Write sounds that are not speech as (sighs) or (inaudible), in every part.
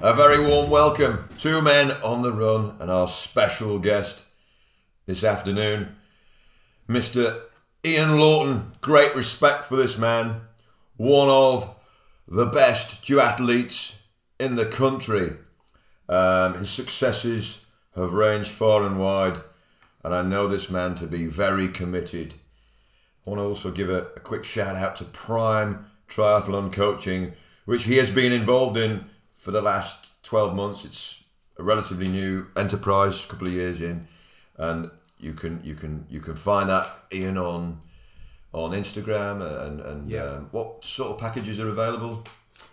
A very warm welcome. Two men on the run and our special guest this afternoon, Mr. Ian Lawton. Great respect for this man. One of the best duathletes in the country. Um, his successes have ranged far and wide, and I know this man to be very committed. I want to also give a, a quick shout out to Prime Triathlon Coaching, which he has been involved in for the last 12 months. It's a relatively new enterprise, a couple of years in, and you can you can you can find that Ian on on Instagram and and Yeah. um, what sort of packages are available?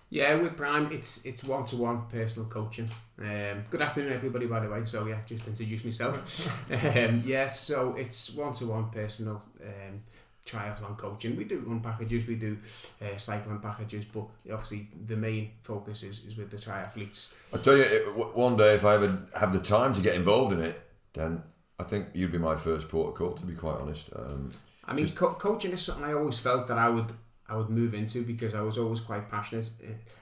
Yeah, with Prime, it's it's one to one personal coaching. Um, good afternoon, everybody. By the way, so yeah, just introduce myself. (laughs) um, yeah, so it's one to one personal um, triathlon coaching. We do run packages, we do uh, cycling packages, but obviously the main focus is, is with the triathletes. I tell you, it, one day if I ever have the time to get involved in it, then I think you'd be my first port of call. To be quite honest, um, I mean, co- coaching is something I always felt that I would I would move into because I was always quite passionate.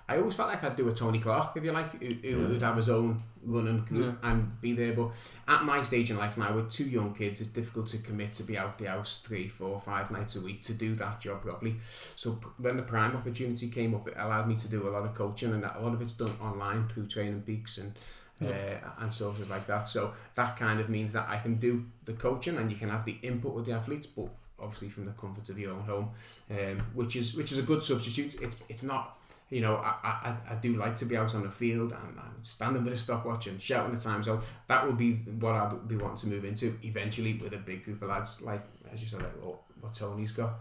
I always felt like I'd do a Tony Clark, if you like, who, who would have his own run and, group and be there. But at my stage in life now, with two young kids, it's difficult to commit to be out the house three, four, five nights a week to do that job properly. So when the prime opportunity came up, it allowed me to do a lot of coaching, and a lot of it's done online through TrainingPeaks and. Uh, and sort of like that. So that kind of means that I can do the coaching and you can have the input with the athletes, but obviously from the comfort of your own home, um, which is which is a good substitute. It's it's not. You know, I, I, I do like to be out on the field and, and standing with a stopwatch and shouting the times out. That would be what I would be wanting to move into eventually with a big group of lads, like as you said, like what, what Tony's got.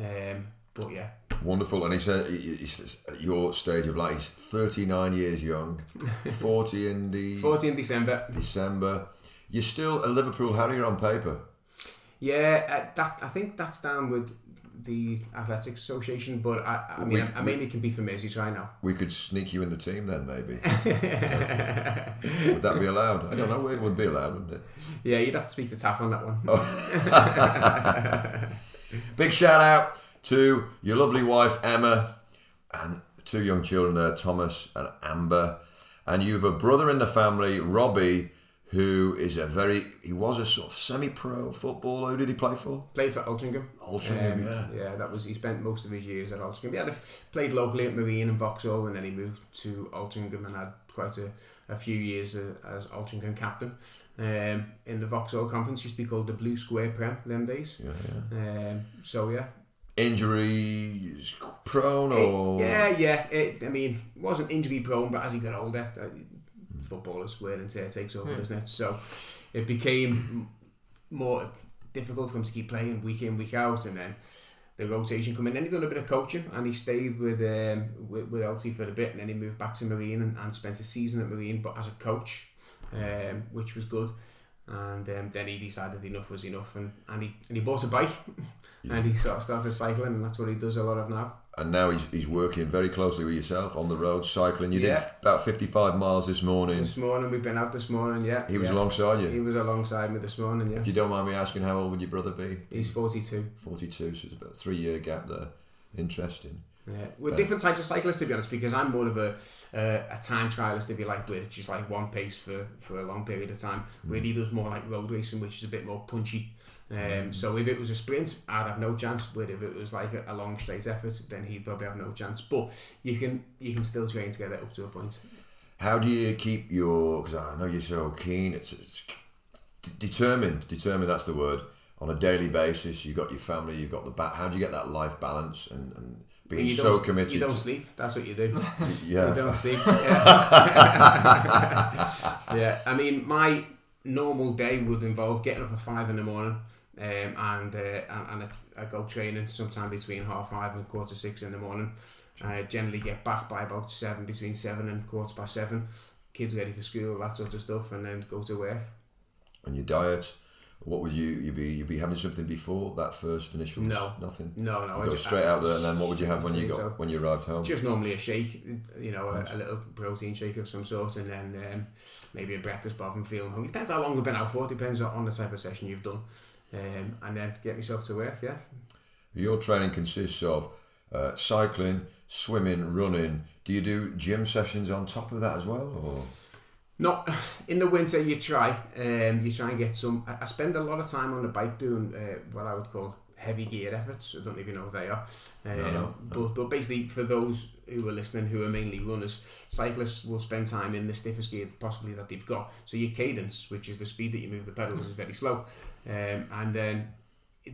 Um, but yeah, wonderful. And he said, he- he- he's at your stage of life, he's 39 years young, (laughs) 40 in the 14 December. December. You're still a Liverpool Harrier on paper. Yeah, uh, that I think that's down with the Athletics Association, but I, I mean, We- I, I mainly can be for Merseyside now. We could sneak you in the team then, maybe. (laughs) would that be allowed? I don't know. It would be allowed, wouldn't it? Yeah, you'd have to speak to Taff on that one. (laughs) Big shout out to your lovely wife Emma and two young children there, Thomas and Amber. And you've a brother in the family, Robbie, who is a very he was a sort of semi-pro footballer. Who did he play for? Played for Altrincham. Altrincham, Um, yeah. Yeah, that was he spent most of his years at Altrincham. He had a, played locally at Marine and Vauxhall, and then he moved to Altrincham and had quite a, a few years uh, as Altrincham captain. Um, in the Vauxhall conference, used to be called the Blue Square Prem them days. Yeah, yeah. Um, so yeah, Injury prone or yeah, yeah. It, I mean, wasn't injury prone, but as he got older, uh, footballers wear and tear takes over, doesn't it? So it became more difficult for him to keep playing week in, week out, and then the rotation come in. Then he done a bit of coaching, and he stayed with um, with, with Alty for a bit, and then he moved back to Marine and, and spent a season at Marine, but as a coach, um, which was good. And um, then he decided enough was enough, and, and he and he bought a bike, (laughs) and he sort of started cycling, and that's what he does a lot of now. And now he's, he's working very closely with yourself on the road cycling. You Yeah. did about 55 miles this morning. This morning we've been out this morning, yeah. He was yeah. alongside you. He was alongside me this morning, yeah. If you don't mind me asking, how old would your brother be? He's 42. 42, so it's about a three year gap there. Interesting. Yeah. We're different types of cyclists, to be honest, because I'm more of a uh, a time trialist, if you like, where it's just like one pace for, for a long period of time. Where he does more like road racing, which is a bit more punchy. Um, So if it was a sprint, I'd have no chance. But if it was like a, a long straight effort, then he'd probably have no chance. But you can you can still train to get it up to a point. How do you keep your? Because I know you're so keen. It's, it's d- determined. Determined. That's the word. On a daily basis, you've got your family. You have got the back. How do you get that life balance and, and being so committed? You don't sleep. That's what you do. (laughs) yeah. You don't sleep. Yeah. (laughs) yeah. I mean, my normal day would involve getting up at five in the morning, um, and uh, and, I, I go training sometime between half five and quarter six in the morning. I generally get back by about seven, between seven and quarter past seven. Kids ready for school, that sort of stuff, and then go to work. And your diet. What would you you be you be having something before that first initial? No. nothing. No, no, You I go just, straight out there, and then what would you have when you got So- when you arrived home? Just normally a shake, you know, a, a little protein shake of some sort, and then um, maybe a breakfast bar I'm feeling hungry. Depends how long we've been out for. Depends on the type of session you've done, um, and then get myself to work. Yeah. Your training consists of uh, cycling, swimming, running. Do you do gym sessions on top of that as well, or? Not (sighs) in the winter. You try. Um, you try and get some. I, spend a lot of time on the bike doing uh, what I would call heavy gear efforts. I don't even know what they are. Um, No, no, But, but basically, for those who are listening who are mainly runners, cyclists will spend time in the stiffest gear possibly that they've got. So your cadence, which is the speed that you move the pedals, is very slow. Um, and then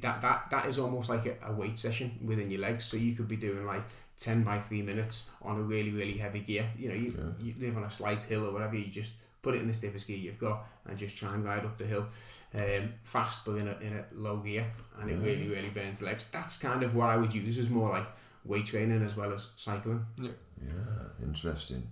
that, that, that is almost like a, a weight session within your legs. So you could be doing like 10 by 3 minutes on a really, really heavy gear. You know, you, you live on a slight hill or whatever, you just put it in the stiffest gear you've got and just try and ride up the hill um, fast but in a, in a low gear and it really really burns the legs that's kind of what I would use as more like weight training as well as cycling Yeah, interesting.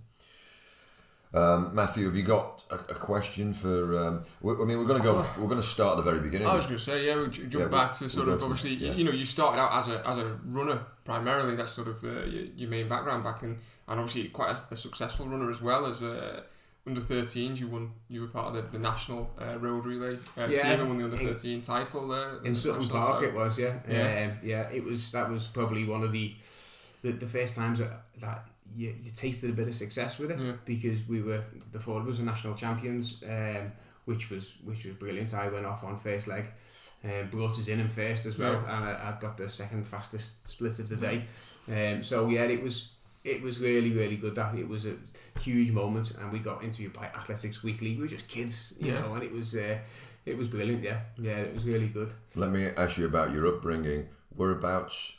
Um, Matthew, have you got a, a question for? Um, I mean, we're going to go. We're going to start at the very beginning. I was going to say, yeah, we'll jump Yeah, back we'll- to sort we'll of go to- obviously, yeah. you know, you started out as a as a runner primarily. That's sort of uh, your, your main background back in, and obviously quite a, a successful runner as well as uh, under 13s. You won, you were part of the, the national uh, road relay uh, Yeah, team and won the under in- 13 title there in Sutton national, Park so- it was yeah Yeah. um, yeah it was that was probably one of the the, the first times that, that you, you tasted a bit of success with it Yeah. because we were the four of us were national champions um, which was which was brilliant. I went off on first leg um, brought us in in first as well and I, I got the second fastest split of the day. Um, so yeah it was it was really really good that. It was a huge moment and we got interviewed by Athletics Weekly. We were just kids you Yeah. know and it was uh, it was brilliant yeah. Yeah it was really good. Let me ask you about your upbringing. Whereabouts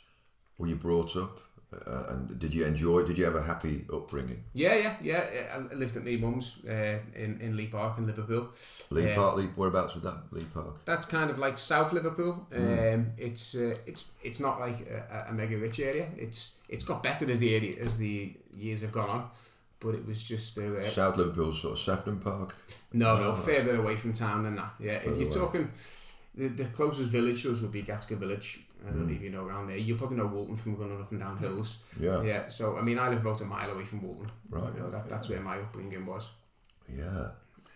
were you brought up, uh, and did you enjoy? Did you have a happy upbringing? Yeah, yeah, yeah. I lived at my mum's uh, in in Lee Park in Liverpool. Lee. Park. Lee, whereabouts was that? Lee Park. That's kind of like South Liverpool. Mm. Um, it's uh, it's it's not like a, a mega rich area. It's it's got better as the area as the years have gone on, but it was just uh, South Liverpool, sort of Sefton Park. no, no, further away from town than that. Yeah, if you're away. talking. The, the closest village to us would be Gateacre Village. I don't Mm. know if you know around there. You probably know Woolton from running up and down hills. Yeah. Yeah, so I mean, I live about a mile away from Woolton. Right, You know, that, that's where my upbringing was. Yeah.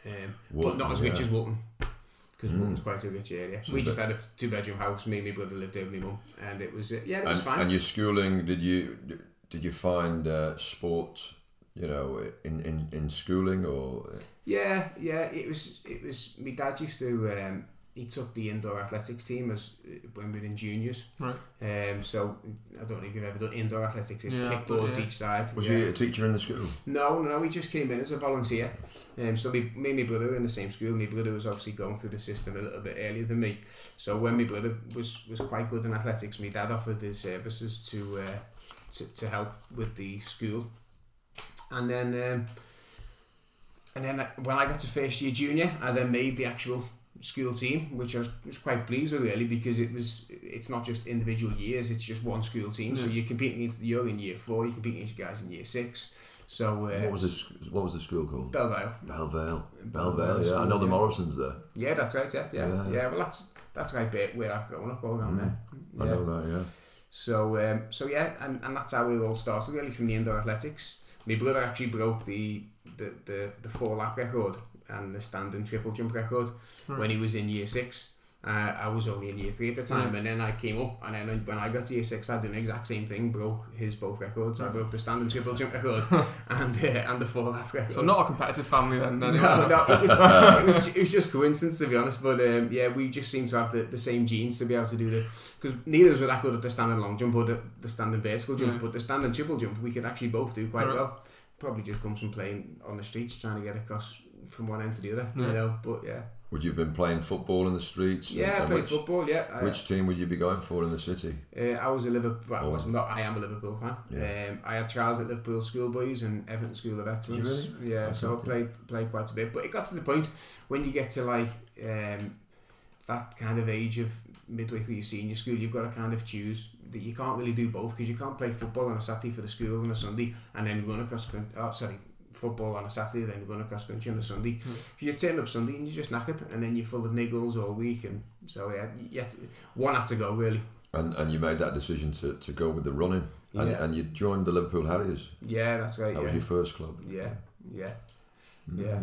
Um, Woolton, but not as rich yeah. as Woolton, Because Mm. Woolton's quite a rich area. So we just had a two bedroom house. Me and my brother lived there with my mum, and it was uh, yeah, it was And, fine. and your schooling, did you did you find uh, sport, you know, in, in, in schooling or? yeah, yeah, it was it was. My dad used to. Um, he took the indoor athletics team as uh, when we were in juniors. Right. Um, so I don't know if you've ever done indoor athletics. It's Yeah, I've kickboards yeah. each side. Was yeah. he a teacher in the school? No, no, no. He just came in as a volunteer. Um, so me, me and my brother were in the same school. My brother was obviously going through the system a little bit earlier than me. So when my brother was, was quite good in athletics, my dad offered his services to uh, to, to help with the school. And then um, and then uh, when I got to first year junior, I then made the actual school team, which I was, was quite pleased with really because it was it's not just individual years, it's just one school team. So you're competing against you're in year four, you're competing against guys in year six. So uh, What was this? What was the school called? Belle Vale. Belvale. Belle Vale Belvale. Yeah, I know the yeah. Morrisons there. Yeah, that's right. Yeah, yeah, Yeah. yeah. well, that's that's right bit where I've grown up all around there. I know that. Yeah. So um, so yeah, and, and that's how it all started really from the indoor athletics. My brother actually broke the the, the, the four lap record and the standing triple jump record when he was in year six. Uh, I was only in year three at the time, Yeah. and then I came up, and then when I got to year six, I did the exact same thing, broke his both records. I broke the standing triple jump record (laughs) and uh, and the four lap record. So not a competitive family then. No, anyway. no, it was, (laughs) it, was, it was just coincidence to be honest. But um, yeah, we just seem to have the, the same genes to be able to do the because neither of us were that good at the standing long jump or the, the standing vertical jump, Yeah. but the standing triple jump we could actually both do quite Right. well. Probably just comes from playing on the streets, trying to get across from one end to the other. Yeah. You know, but yeah, Would you have been playing football in the streets? Yeah, I and played which, football. Yeah, I, which team would you be going for in the city? Uh, I was a Liverpool. Well, I Oh. was not. I am a Liverpool fan. Yeah. Um, I had trials at Liverpool Schoolboys and Everton School of Excellence. Yeah, so I played played quite a bit. But it got to the point when you get to like um, that kind of age of midway through your senior school, you've got to kind of choose that you can't really do both because you can't play football on a Saturday for the school on a Sunday and then run across country. Oh, sorry. Football on a Saturday, then run across country on a Sunday. If you turn up Sunday and you're just knackered, and then you're full of niggles all week, and so yeah, you had to, one had to go really. And and you made that decision to, to go with the running. And, Yeah. and you joined the Liverpool Harriers. Yeah, that's right. That yeah. was your first club. Yeah, yeah, Mm. yeah,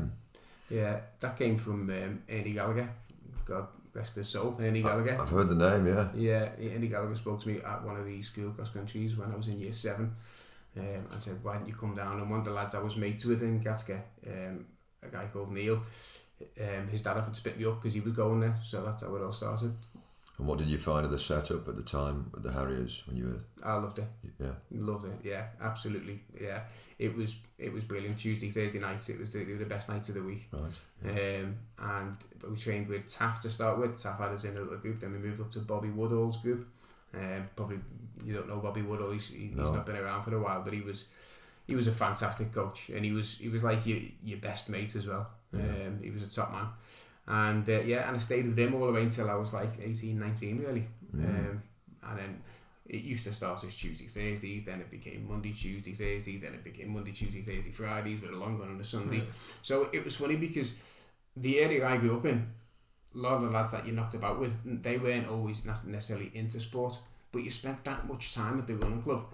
yeah. That came from um, Ernie Gallagher. God, rest his soul, Ernie Gallagher. I've heard the name, yeah. Yeah, Andy Gallagher spoke to me at one of these school cross countries when I was in year seven um, and said, Why don't you come down? And one of the lads I was mates with in Gateacre, um, a guy called Neil, um, his dad offered to pick me up because he was going there, so that's how it all started. And what did you find of the setup at the time with the Harriers when you were? I loved it. Yeah, Loved it. Yeah, absolutely. Yeah, it was it was brilliant. Tuesday, Thursday nights. It was the, the best nights of the week. right. Yeah. Um, and we trained with Taff to start with. Taff had us in a little group. Then we moved up to Bobby Woodall's group. Um, probably you don't know Bobby Woodall. He's, he, No. he's not been around for a while, but he was he was a fantastic coach, and he was he was like your your best mate as well. Yeah. Um, he was a top man, and uh, yeah, and I stayed with him all the way until I was like 18, 19 really. Um, and then it used to start as Tuesday, Thursdays, then it became Monday, Tuesday, Thursdays, then it became Monday, Tuesday, Thursday, Fridays with a long one on a Sunday. So it was funny because the area I grew up in, a lot of the lads that you knocked about with, they weren't always nec- necessarily into sport, but you spent that much time at the running club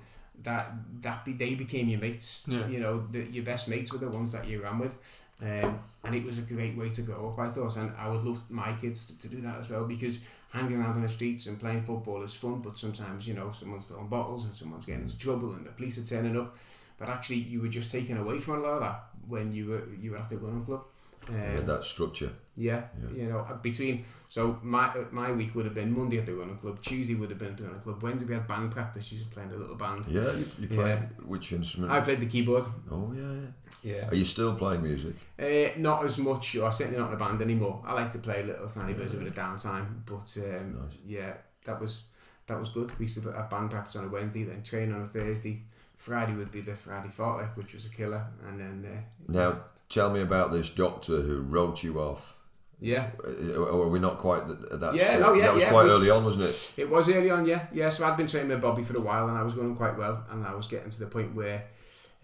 that that be, they became your mates. Yeah. You know, the, your best mates were the ones that you ran with. Um, and it was a great way to grow up, I thought. And I would love my kids to, to do that as well because hanging around on the streets and playing football is fun, but sometimes, you know, someone's throwing bottles and someone's getting into trouble and the police are turning up. But actually, you were just taken away from a lot of that when you were you were at the running club. Um, that structure. yeah, Yeah. you know, between so my my week would have been Monday at the running club, Tuesday would have been at the running club, Wednesday we had band practice. You just playing a little band. Yeah, you, you play Yeah. which instrument? I played the keyboard. oh yeah, yeah. Yeah. Are you still playing music? Uh, not as much, or certainly not in a band anymore. I like to play a little tiny bit of it of downtime, but um, Nice. yeah, that was that was good. We used to have band practice on a Wednesday, then train on a Thursday. Friday would be the Friday fartlek, which was a killer, and then uh, Now, tell me about this doctor who wrote you off. yeah, Or are we not quite th- at that Yeah, stage? no, yeah, that was yeah, quite we- early on, wasn't it? It was early on, yeah. Yeah, so I'd been training with Bobby for a while and I was going quite well and I was getting to the point where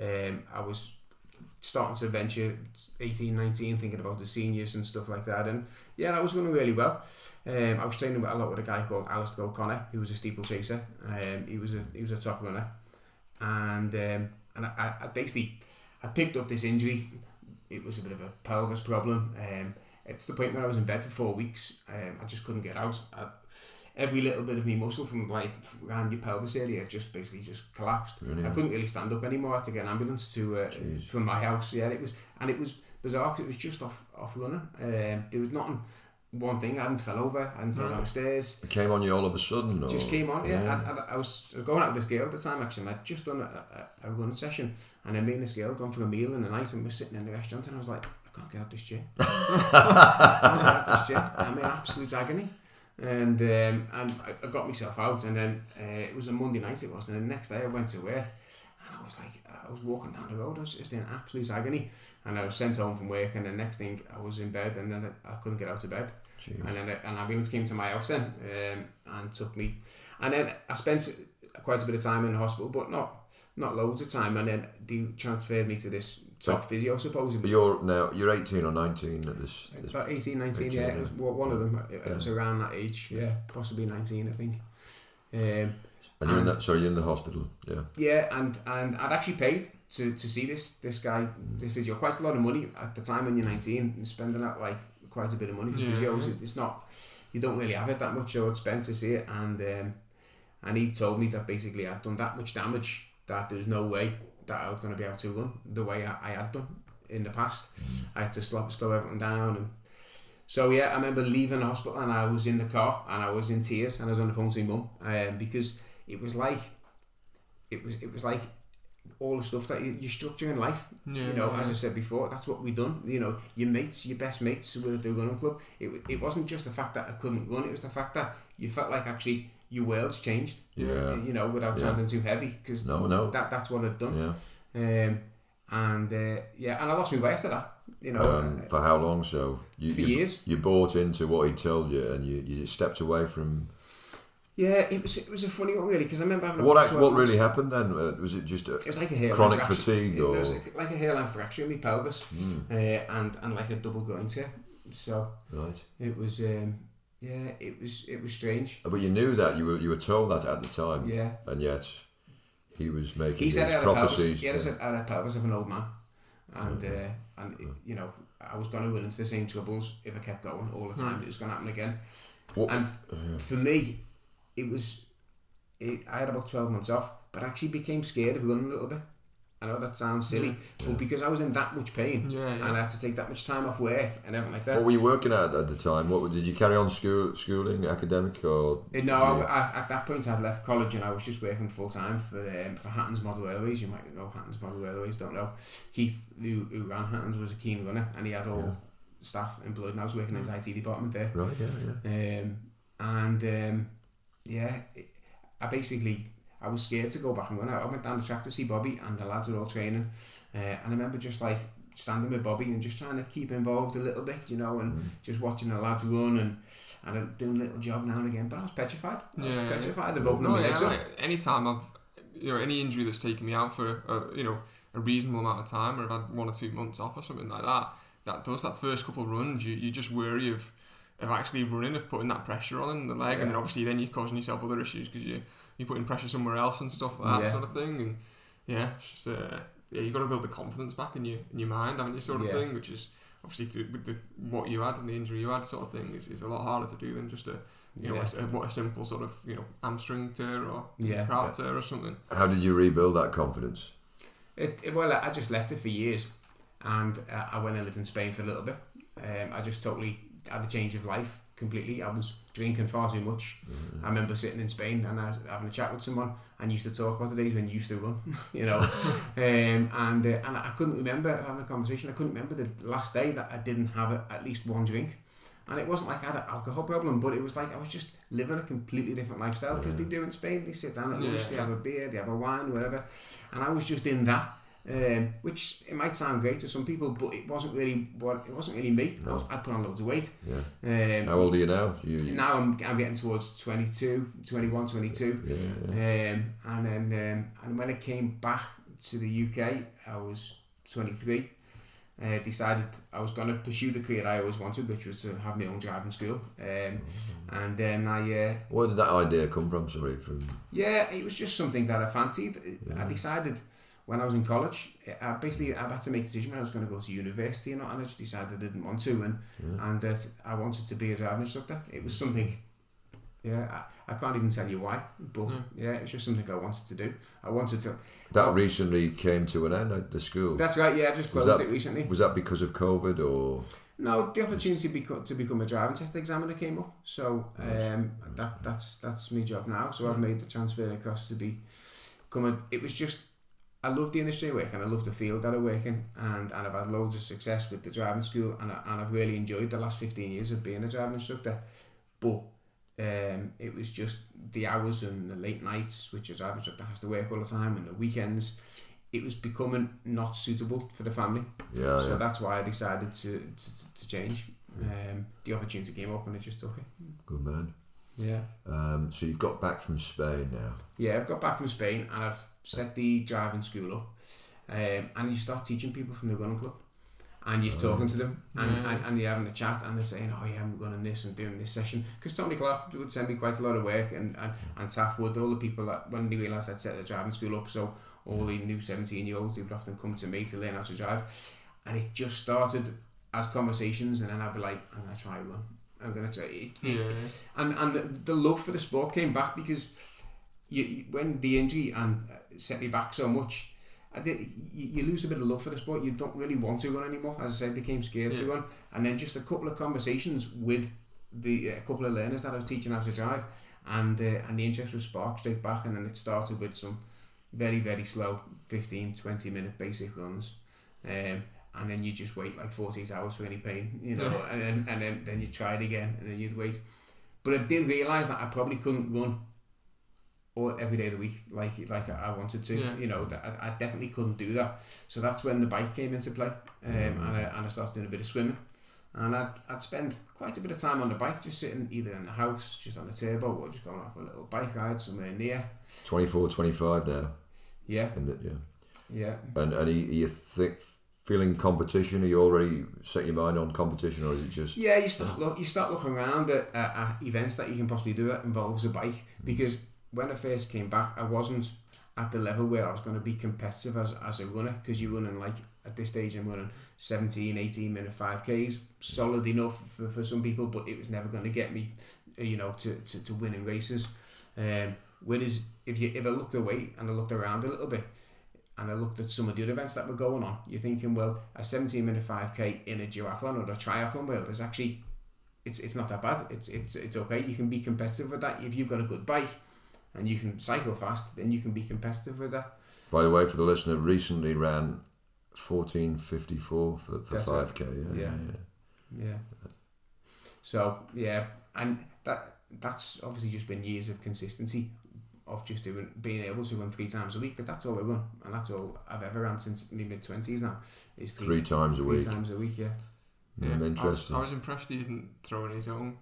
um, I was starting to venture 18, 19, thinking about the seniors and stuff like that. And yeah, I was going really well. Um, I was training with- a lot with a guy called Alistair O'Connor, who was a steeplechaser. Um, he was a he was a top runner, and um, and I, I- I basically I picked up this injury. It was a bit of a pelvis problem. Um, it's the point where I was in bed for four weeks. Um, I just couldn't get out. I, every little bit of me muscle from like around your pelvis area just basically just collapsed. Really? I couldn't really stand up anymore. I had to get an ambulance to uh, Jeez. from my house. Yeah, it was and it was bizarre 'cause it was just off off running. Um, there was nothing. One thing I hadn't fell over. I hadn't fell Right. down the stairs. It came on you all of a sudden? Or? Just came on. Yeah, Yeah. I, I, I was going out with this girl at the time actually. And I'd just done a, a, a running session, and then me and this girl gone for a meal in the night, and we're sitting in the restaurant, and I was like, I can't get out this chair. (laughs) I can't get out this chair. I'm in absolute agony. And um, and I, I got myself out, and then uh, it was a Monday night it was, and the next day I went to work, and I was like, I was walking down the road, I was just in absolute agony, and I was sent home from work, and the next thing I was in bed, and then I, I couldn't get out of bed, Jeez. and then an ambulance came to my house then, um, and took me, and then I spent quite a bit of time in the hospital, but not not loads of time, and then they transferred me to this top physio But supposedly. you're now you're 18 or 19 at this. this About 18, 19, 18, yeah. Yeah. one of them. It Yeah. was around that age, yeah. Possibly 19, I think. Um, and you're in that. Sorry, you're in the hospital. Yeah. yeah, and, and I'd actually paid to, to see this this guy, this physio, quite a lot of money at the time when you're 19, and spending that like quite a bit of money for Yeah. physios. It's not, you don't really have it that much, so I'd spent to see it, and um, and he told me that basically I'd done that much damage that there was no way that I was going to be able to run the way I, I had done in the past. I had to slow, slow everything down and so yeah, I remember leaving the hospital and I was in the car and I was in tears and I was on the phone to my mum um, because it was like it was it was like all the stuff that you, you structure in life. Yeah, you know, yeah. as I said before, that's what we've done. You know, your mates, your best mates were at the running club. It, it wasn't just the fact that I couldn't run; it was the fact that you felt like actually your world's changed. Yeah. You know, without Yeah. sounding too heavy, because No, no. that that's what I'd done. Yeah. Um, and uh, yeah, and I lost my way after that. You know, Um, for how long? So you for you, years. you bought into what he told you, and you, you stepped away from Yeah, it was it was a funny one really because I remember having a what. Act, what really happened then? Uh, was it just a, It was like a chronic fracture. fatigue It was or- like a hairline fracture in my pelvis, Mm, uh, and and like a double groin tear. So right? it was um, yeah, it was it was strange. But you knew that you were you were told that at the time, Yeah, and yet he was making he these said I had a pelvis. prophecies. He had yeah. a, I had a pelvis of an old man, and uh, and you know I was going to run into the same troubles if I kept going all the time. It was going to happen again. What- And f- for me, it was it, I had about twelve months off, but I actually became scared of running a little bit. I know that sounds silly, but because I was in that much pain Yeah, yeah. and I had to take that much time off work and everything like that. What were you working at at the time? What did you carry on school, schooling, academic, or Uh, No, I, I, at that point I'd left college and I was just working full time for um, for Hattons Model Railways. You might know Hattons Model Railways, don't know. Keith, who, who ran Hattons, was a keen runner and he had all staff employed and I was working in his IT department there. right? Yeah, yeah. Um, and um, yeah, I basically I was scared to go back and run. I went down the track to see Bobby and the lads were all training, uh, and I remember just like standing with Bobby and just trying to keep involved a little bit, you know, and just watching the lads run and and I doing a little job now and again. But I was petrified. I was Yeah, yeah. petrified of opening No, my yeah, legs up. like, any time I've, you know, any injury that's taken me out for, a, you know, a reasonable amount of time, or I've had one or two months off or something like that, that does that first couple of runs, you you just worry of, of actually running, of putting that pressure on the leg, and then obviously then you're causing yourself other issues because you you're putting pressure somewhere else and stuff like that Yeah. sort of thing, and yeah, it's just uh, yeah, you got to build the confidence back in your in your mind, haven't you, sort of Yeah. thing, which is obviously to, with the what you had and the injury you had sort of thing is, is a lot harder to do than just a you know Yeah. a s- a, what a simple sort of you know hamstring tear or Yeah. calf tear or something. How did you rebuild that confidence? It, it, well, I just left it for years, and uh, I went and lived in Spain for a little bit. Um, I just totally had a change of life completely. I was drinking far too much. I remember sitting in Spain and I having a chat with someone and used to talk about the days when you used to run, (laughs) you know. (laughs) um, and uh, and I couldn't remember having a conversation. I couldn't remember the last day that I didn't have a, at least one drink. And it wasn't like I had an alcohol problem, but it was like I was just living a completely different lifestyle because they do in Spain. They sit down at lunch, Yeah. they have a beer, they have a wine, whatever. And I was just in that, um, which it might sound great to some people, but it wasn't really what it wasn't really me. I was, I'd put on loads of weight. Yeah. Um, How old are you now? You, you now I'm, I'm getting towards 22, 21, 22. yeah, yeah. Um, and then um, and when I came back to the UK, I was 23. Uh, decided I was going to pursue the career I always wanted, which was to have my own driving school. Um, and then I, uh, Where did that idea come from? Sorry, from yeah, it was just something that I fancied. I decided when I was in college, I basically I had to make a decision when I was going to go to university or not, and I just decided I didn't want to, and and that I wanted to be a driving instructor. It was something. Yeah, I, I can't even tell you why, but yeah, it was just something I wanted to do. I wanted to. that Oh. recently came to an end at the school. That's right. Yeah, I just Was closed that- it recently. Was that because of COVID or? No, the opportunity to become, to become a driving test examiner came up. So um, that that's that's my job now. So I've made the transfer across to be come. A, it was just I love the industry I work in. I love the field that I work in, and, and I've had loads of success with the driving school, and I, and I've really enjoyed the last fifteen years of being a driving instructor. But um, it was just the hours and the late nights, which a driving instructor has to work all the time, and the weekends. It was becoming not suitable for the family. Yeah, So yeah. that's why I decided to, to, to change. Um, the opportunity came up and I just took it. Good man. Yeah. Um, so you've got back from Spain now. Yeah, I've got back from Spain and I've set the driving school up. Um, and you start teaching people from the running club. And you're talking to them and, Yeah. and, and you're having a chat and they're saying, oh yeah, I'm running this and doing this session. Because Tony Clark would send me quite a lot of work and, and, and Taff would, all the people that, when they realised I'd set the driving school up, so all the new 17 year olds, they would often come to me to learn how to drive. And it just started as conversations and then I'd be like, I'm going to try one. I'm to try it. Yeah, and and the, love for the sport came back because you, when the injury and set me back so much. I did, you, you lose a bit of love for the sport. You don't really want to run anymore. As I said, became scared to run, and then just a couple of conversations with the a couple of learners that I was teaching how to drive, and uh, and the interest was sparked straight back, and then it started with some very very slow 15 20 minute basic runs, um, and then you just wait like 48 hours for any pain, you know, (laughs) and then and then then you try it again, and then you'd wait. But I did realise that I probably couldn't run or every day of the week like like I I wanted to. Yeah. You know, I, I definitely couldn't do that. So that's when the bike came into play, um, and I and I started doing a bit of swimming, and I'd I'd spend quite a bit of time on the bike, just sitting either in the house, just on the turbo, or just going off a little bike ride somewhere near. 24, 25 now. Yeah, In the, yeah. yeah. And and are you, are you think feeling competition? Are you already set your mind on competition, or is it just Yeah, you start look, you start looking around at, at, at events that you can possibly do that involves a bike because when I first came back, I wasn't at the level where I was going to be competitive as, as a runner because you're running like at this stage I'm running 17, 18 minute 5Ks, solid enough for, for some people, but it was never going to get me, you know, to, to, to winning races. Um, whereas if you if I looked away and I looked around a little bit, and I looked at some of the other events that were going on, you're thinking, well, a 17 minute 5k in a duathlon or a triathlon world is actually, it's it's not that bad. It's it's it's okay. You can be competitive with that if you've got a good bike, and you can cycle fast. Then you can be competitive with that. By the way, for the listener, recently ran fourteen fifty four for for five k. Yeah, Yeah. yeah. Yeah. So yeah, and that that's obviously just been years of consistency of just doing being able to run three times a week because that's all I run and that's all I've ever run since my mid twenties now is Three times a three week. times a week. Yeah. Mm, I was, interesting. I was impressed he didn't throw in his own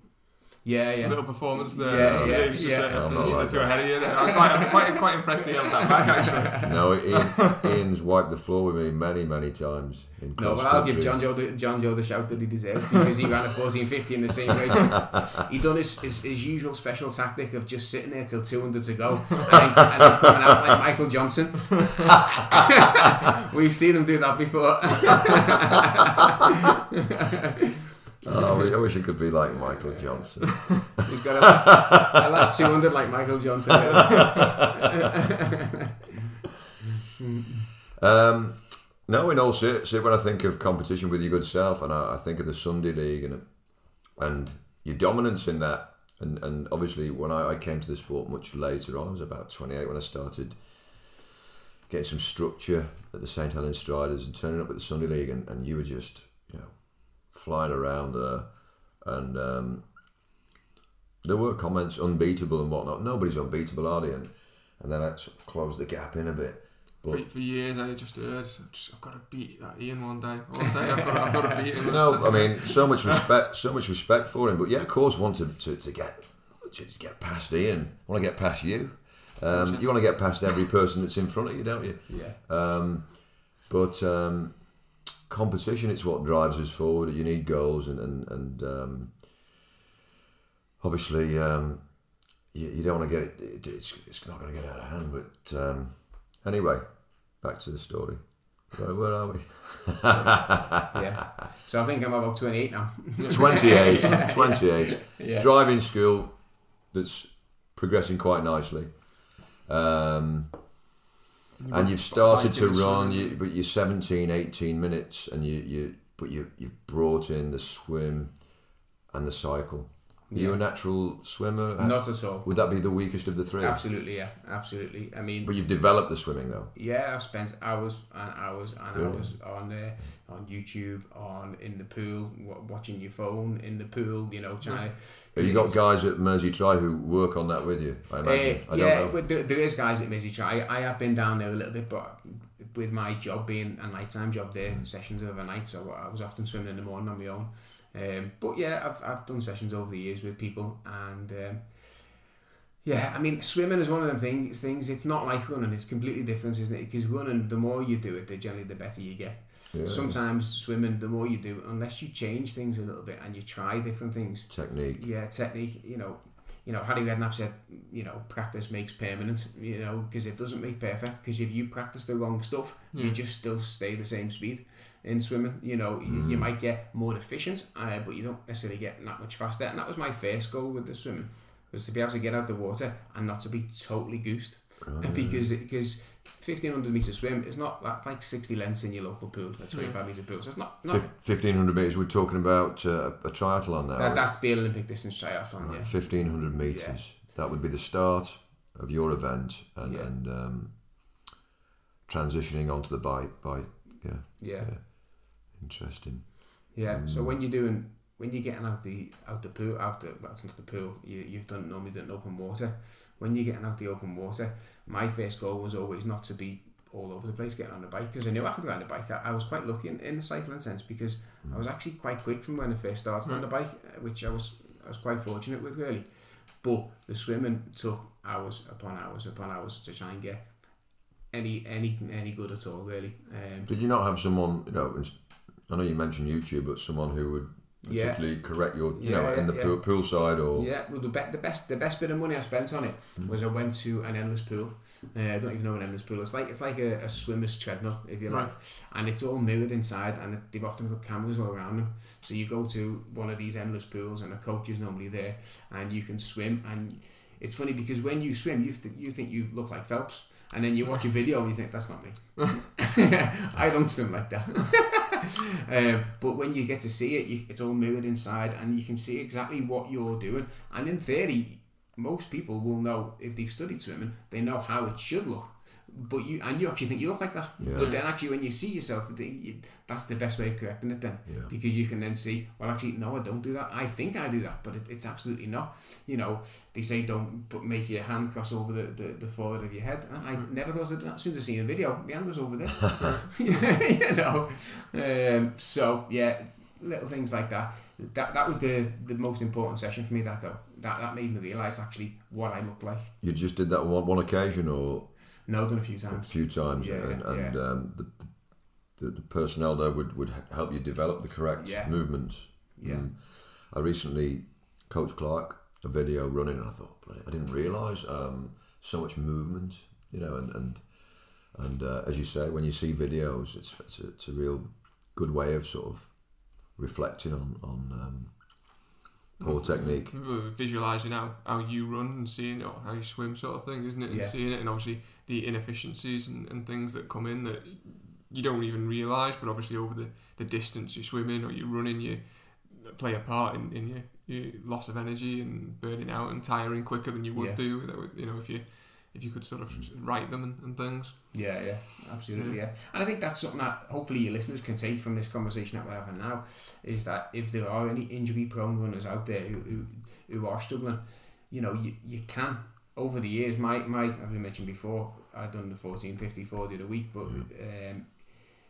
Yeah, yeah. little performance there. Yeah, So yeah, he was just yeah. a not like two ahead of you. There. I'm quite, I'm quite, quite impressed he held that back actually. (laughs) no, Ian, Ian's wiped the floor with me many, many times in No, but I'll give. John Joe the, John Joe the shout that he deserved because he ran a 14.50 in the same race. (laughs) he done his, his, his usual special tactic of just sitting there till 200 to go and then, and then coming out like Michael Johnson. (laughs) We've seen him do that before. Oh, I wish it could be like Michael Johnson. (laughs) He's got a, a last 200 like Michael Johnson. (laughs) Um, no, in all seriousness, when I think of competition with your good self, and I, I think of the Sunday League and and your dominance in that, and, and obviously when I, I came to the sport much later on, I was about 28 when I started getting some structure at the St Helens Striders and turning up at the Sunday League, and, and you were just, flying around there, and um, there were comments unbeatable and whatnot. Nobody's unbeatable, are they? And, and then I sort of closed the gap in a bit. For, for years, I just heard, I've got to beat that Ian one day. One day, I've got to, I've got to (laughs) beat him. No, I (laughs) mean so much respect, so much respect for him. But yeah, of course, want to, to, to get to get past Ian. I Want to get past you. Um, you want to get past every person that's in front of you, don't you? yeah. Um, but um, competition, it's what drives us forward. You need goals, and and, and um, obviously um, you, you don't want to get it. it it's, it's not going to get out of hand. But um, anyway, back to the story. Where, where are we? (laughs) yeah. So I think I'm about 28 now. (laughs) 28. (laughs) 28. Yeah. Driving school that's progressing quite nicely. Um, and you've started to run, you, but you're 17, 18 minutes, and you, you but you, you've brought in the swim and the cycle. Are you Yeah. a natural swimmer? Not at all. Would that be the weakest of the three? Absolutely, yeah. Absolutely. I mean, But you've developed the swimming though. yeah, I've spent hours and hours and Really? hours on uh, on YouTube, on in the pool, w- watching your phone in the pool. You know, trying to. Have you got guys at Mersey Tri who work on that with you? I imagine. Uh, I don't yeah, know. but there, there is guys at Mersey Tri. I have been down there a little bit, but with my job being a nighttime job there, Mm. sessions overnight, so I was often swimming in the morning on my own. Um, but yeah, I've, I've done sessions over the years with people, and um, yeah, I mean, swimming is one of them things. Things it's not like running; it's completely different, isn't it? Because running, the more you do it, the generally the better you get. Yeah. Sometimes swimming, the more you do, unless you change things a little bit and you try different things, Technique. yeah, technique. You know, you know, Harry Redknapp said, you know, practice makes permanent. You know, because it doesn't make perfect. Because if you practice the wrong stuff, you just still stay the same speed in swimming. You know, you, you might get more efficient, uh, but you don't necessarily get that much faster. And that was my first goal with the swimming, was to be able to get out the water and not to be totally goosed. (laughs) because because fifteen hundred meter swim is not that like sixty lengths in your local pool, a twenty five meter pool. So it's not, not 1500 metres, we're talking about uh, a triathlon now. that that'd be an Olympic distance triathlon. Right, Yeah. 1500 metres. That would be the start of your event and, Yeah. and um, transitioning onto the bike. bike. Yeah, Yeah. Interesting. Yeah. So when you're doing when you're getting out the out the pool out the it's not the pool you you've done normally done open water. When you're getting out the open water, my first goal was always not to be all over the place getting on the bike because I knew I could ride the bike. I, I was quite lucky in, in the cycling sense because I was actually quite quick from when I first started on the bike, which I was I was quite fortunate with really. But the swimming took hours upon hours upon hours to try and get any any any good at all really. Um, Did you not have someone, you know, I know you mentioned YouTube, but someone who would Yeah. particularly correct your, you Yeah, know, in the yeah. pool, pool side or Yeah, well, the, be- the best the best bit of money I spent on it was I went to an endless pool. Uh, I don't even know an endless pool. It's like it's like a, a swimmer's treadmill, if you like, Right. and it's all mirrored inside, and they've often got cameras all around them. So you go to one of these endless pools, and a coach is normally there, and you can swim. And it's funny because when you swim, you th- you think you look like Phelps, and then you watch a video and you think that's not me. (laughs) I don't swim like that. (laughs) um, but when you get to see it, you, it's all mirrored inside, and you can see exactly what you're doing. And in theory, most people will know if they've studied swimming, they know how it should look. But you and you actually think you look like that. Yeah. But then actually, when you see yourself, you, that's the best way of correcting it. Then Yeah. because you can then see, well, actually, no, I don't do that. I think I do that, but it, it's absolutely not. You know, they say don't but make your hand cross over the, the, the forehead of your head. And I never thought of that. As soon as I seen a video, my hand was over there. (laughs) (laughs) you know. Um, so yeah, little things like that. That that was the the most important session for me. That though, that that made me realise actually what I look like. you just did that on one, one occasion or No, done a few times. a few times Yeah, and, and yeah. um, the, the, the personnel there would, would help you develop the correct Yeah. movements. Yeah. Mm. I recently coached Clark a video running and I thought, "Bloody- I didn't realise um, so much movement, you know, and, and, and uh, as you say, when you see videos, it's, it's, a, it's a real good way of sort of reflecting on, on um, poor technique. Visualizing how, how you run and seeing it, or how you swim, sort of thing, isn't it? And Yeah. seeing it, and obviously the inefficiencies and, and things that come in that you don't even realise, but obviously over the, the distance you're swimming or you're running, you play a part in, in your, your loss of energy and burning out and tiring quicker than you would Yeah. do. You know, if you if you could sort of write them and, and things. Yeah, yeah, absolutely, yeah. And I think that's something that hopefully your listeners can take from this conversation that we're having now, is that if there are any injury-prone runners out there who, who, who are struggling, you know, you, you can, over the years, my, my, as we mentioned before, I've done the 14, 54 the other week, but, um,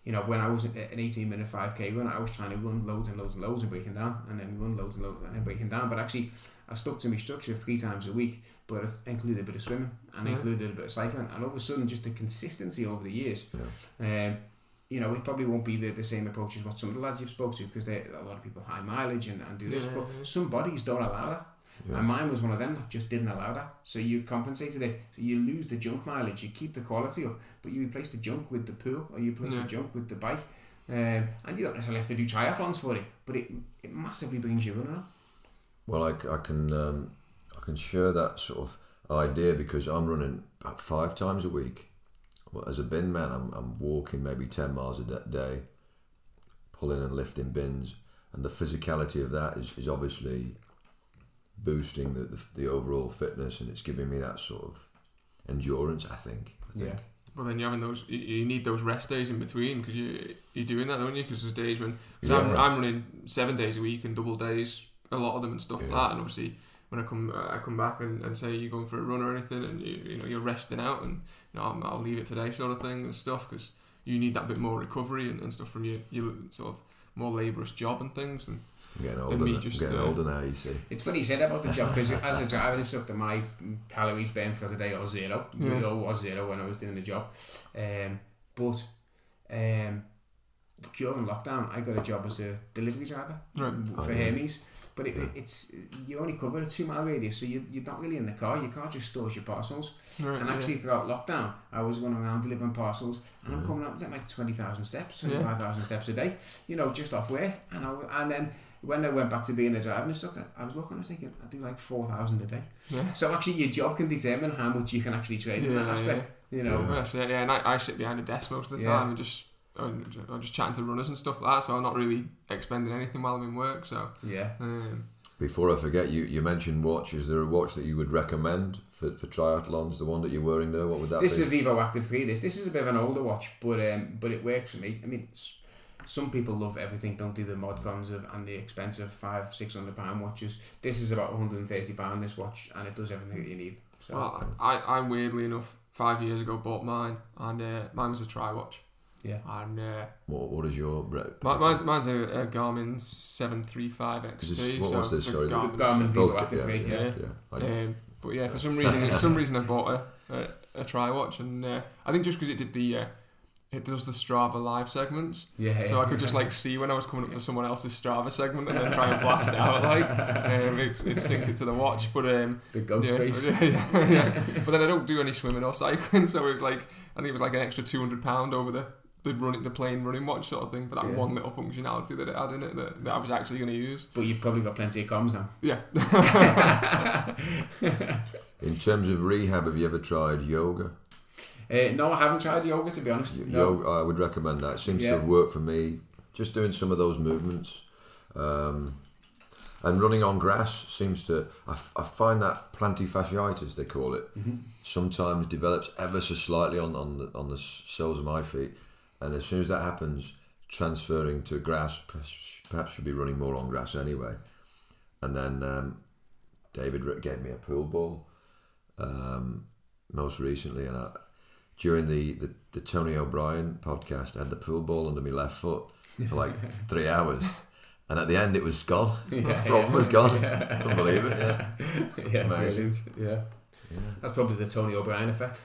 you know, when I was an 18 minute 5k run, I was trying to run loads and loads and loads and breaking down, and then run loads and loads and then breaking down, but actually, I stuck to my structure three times a week, but it included a bit of swimming and Yeah. included a bit of cycling, and all of a sudden, just the consistency over the years. Um, you know, it probably won't be the, the same approach as what some of the lads you've spoke to because a lot of people high mileage and, and do this, Yeah, but yeah. some bodies don't allow that. Yeah. And mine was one of them that just didn't allow that. So you compensated it. So you lose the junk mileage, you keep the quality up, but you replace the junk with the pool or you replace Yeah. the junk with the bike. Um, and you don't necessarily have to do triathlons for it, but it, it massively brings you up. Well, I, c- I can um, I can share that sort of idea because I'm running about five times a week. Well, as a bin man, I'm, I'm walking maybe ten miles a day, pulling and lifting bins, and the physicality of that is, is obviously boosting the, the the overall fitness, and it's giving me that sort of endurance. I think. I think. Yeah. But then you're having those, you, you need those rest days in between because you you're doing that, don't you? Because there's days when, because I'm, I'm running seven days a week and double days, a lot of them and stuff like that. And obviously, when I come uh, I come back and, and say you're going for a run or anything, and you you know you're resting out, and you know I'm, I'll leave it today sort of thing and stuff because you need that bit more recovery and, and stuff from your your sort of more laborious job and things. And I'm getting older. me now- just, getting uh, older now. You see. It's funny you said about the job (laughs) because as a driving instructor, my calories burned for the day are zero. Yeah. Zero was zero when I was doing the job. Um, but um, during lockdown, I got a job as a delivery driver Right. for Oh, yeah. Hermes. But it, it's you only cover a two mile radius, so you, you're not really in the car. Your car just stores your parcels. right, And yeah. actually, throughout lockdown, I was going around delivering parcels, and I'm mm. coming up to like twenty thousand steps, Yeah. twenty five thousand steps a day. You know, just off work. And I, and then when I went back to being a driving instructor, I was looking, I was thinking, I do like four thousand a day. yeah. So actually, your job can determine how much you can actually trade in that Yeah, aspect. You know, that's it, yeah, and I, I sit behind a desk most of the Yeah. time and just I'm just chatting to runners and stuff like that, so I'm not really expending anything while I'm in work. So yeah. um, Before I forget, you, you mentioned watch. Is there a watch that you would recommend for, for triathlons? The one that you're wearing there, what would that This be? is a Vivoactive 3. This this is a bit of an older watch, but um, but it works for me. I mean, some people love everything, don't do the mod cons of and the expensive five six hundred pound watches. This is about one hundred and thirty pound. This watch, and it does everything that you need. So well, I, I weirdly enough five years ago bought mine, and uh, mine was a tri watch, yeah, and uh, what, what is your re- mi- mine's, mine's a, a Garmin seven three five Is XT. this- what so was this, it's sorry, the- the Garmin. Garmin Both Vivoactive 3. Yeah, yeah. yeah. I, Um, but yeah, for some (laughs) reason, for some reason, I bought a a, a tri watch, and uh, I think just because it did the uh, it does the Strava live segments. Yeah. So I could just like see when I was coming up to someone else's Strava segment and then try and (laughs) blast it out like um, it, it synced it to the watch. But um, the ghost yeah, face. yeah, (laughs) yeah, yeah. But then I don't do any swimming or cycling, so it was like I think it was like an extra two hundred pound over the the running the plain running watch sort of thing. But that Yeah. one little functionality that it had in it that, that I was actually going to use. But you've probably got plenty of comms now. Yeah. (laughs) (laughs) In terms of rehab, have you ever tried yoga? Uh, no, I haven't tried yoga to be honest. Y- No. Yoga, I would recommend that. It seems Yeah. to have worked for me. Just doing some of those movements. Um, and running on grass seems to. I, f- I find that plantar fasciitis, they call it, Mm-hmm. sometimes develops ever so slightly on, on, the, on the soles of my feet. And as soon as that happens, transferring to grass, perhaps, should be running more on grass anyway. And then um, David gave me a pool ball um, most recently, and I, during the, the, the Tony O'Brien podcast, I had the pool ball under my left foot for like (laughs) three hours. And at the end, it was gone. (laughs) the problem yeah. was gone. (laughs) Yeah. Couldn't believe it. Yeah. yeah, Amazing. brilliant. Yeah. That's probably the Tony O'Brien effect.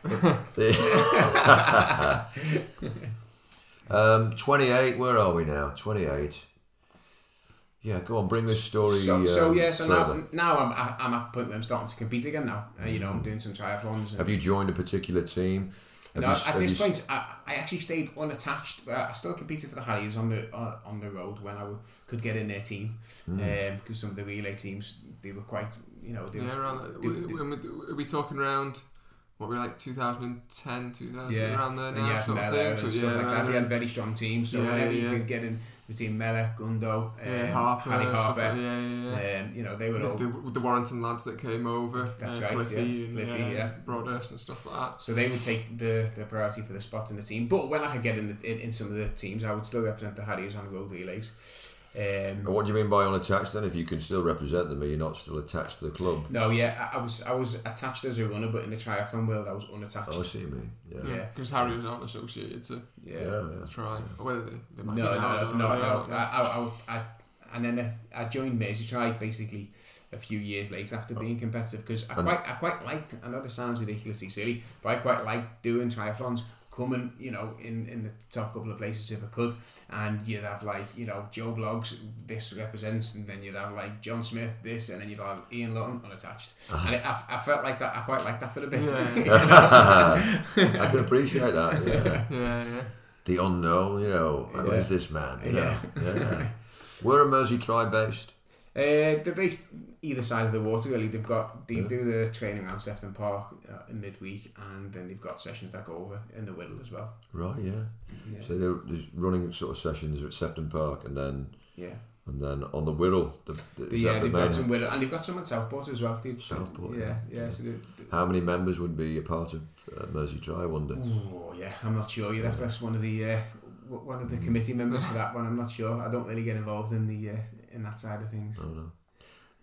Um, 28, where are we now? 28. Yeah, go on, bring this story. so, so um, yeah, so further. now, now I'm, I- I'm at a point where I'm starting to compete again now. Uh, you know, I'm doing some triathlons. And, Have you joined a particular team? Have no, you, at this you- point, I, I actually stayed unattached. Uh, I still competed for the Harriers on the uh, on the road when I w- could get in their team Hmm. because some of the relay teams they were quite, you know, they Yeah, were, around that. do- we- do- we- Are we talking around what we're like 2010, 2000, yeah, around there now, had sort of thing. So, yeah, like that. They had um, very strong teams, so Yeah, whenever yeah. you could get in between Mellor, Gundo, yeah, um, Harper, Paddy Harper, like- yeah, yeah, yeah. um, you know, they were all. the, the, the Warrington lads that came over, That's uh, right, Cliffy, yeah. and Cliffy, yeah, yeah. Broadhurst and stuff like that. So they would take the, the priority for the spot in the team. But when I could get in, the, in in some of the teams, I would still represent the Harriers on road relays. And Um, what do you mean by unattached then? If you can still represent them, are you not still attached to the club? no, yeah, I, I was I was attached as a runner, but in the triathlon world, I was unattached. Oh, I see what you mean. Yeah. Yeah. Yeah, because Harriers aren't associated to yeah. Yeah, yeah. try. Or whether they, they No, might no, be now, I no, don't no, know, no. yeah, I, I, I, I, and then uh, I joined Mersey Tri basically a few years later after being competitive because I And- quite I quite liked. I know this sounds ridiculously silly, but I quite liked doing triathlons. Coming, you know, in, in the top couple of places if I could, and you'd have like, you know, Joe Blogs, this represents, and then you'd have like John Smith, this, and then you'd have Ian Lawton unattached, and it, I, I felt like that. I quite liked that for a bit. Yeah. (laughs) (laughs) I can appreciate that. Yeah. yeah, yeah. The unknown, you know, who is Yeah. this man? You Yeah. know, yeah. Where are Mersey Tri based? Uh, they're based either side of the water really. They've got they Yeah. do the training around Sefton Park uh, in midweek, and then they've got sessions that go over in the Wirral as well. Right, yeah. Yeah, So they're there's running sort of sessions at Sefton Park, and then yeah. and then on the Wirral. The, the, yeah, that the they've got some Wirral, and they've got some at Southport as well. They've, Southport, yeah, yeah. yeah. So they, they, How many members would be a part of uh, Mersey Tri? I wonder. oh yeah, I'm not sure. You'd have to ask one of the uh, one of the committee members for (laughs) that one. I'm not sure. I don't really get involved in the uh, in that side of things. I don't know.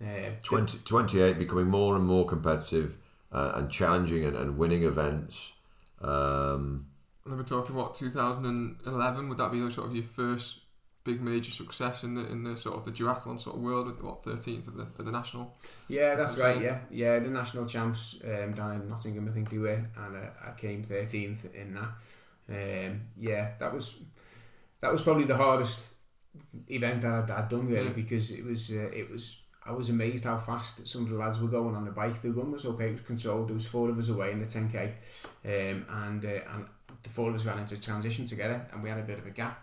Uh, 20, 28 becoming more and more competitive uh, and challenging and, and winning events. Um, And we're talking what 2011. Would that be sort of your first big major success in the in the sort of the duathlon sort of world with what 13th of the of the national? Yeah, that's That's right. right. Yeah, yeah. The national champs um, down in Nottingham, I think they were, and uh, I came thirteenth in that. Um, yeah, that was that was probably the hardest event that I'd, I'd done really Yeah. because it was uh, it was I was amazed how fast some of the lads were going on the bike. The run was okay, it was controlled. There was four of us away in the ten k, um, and uh, and the four of us ran into transition together, and we had a bit of a gap.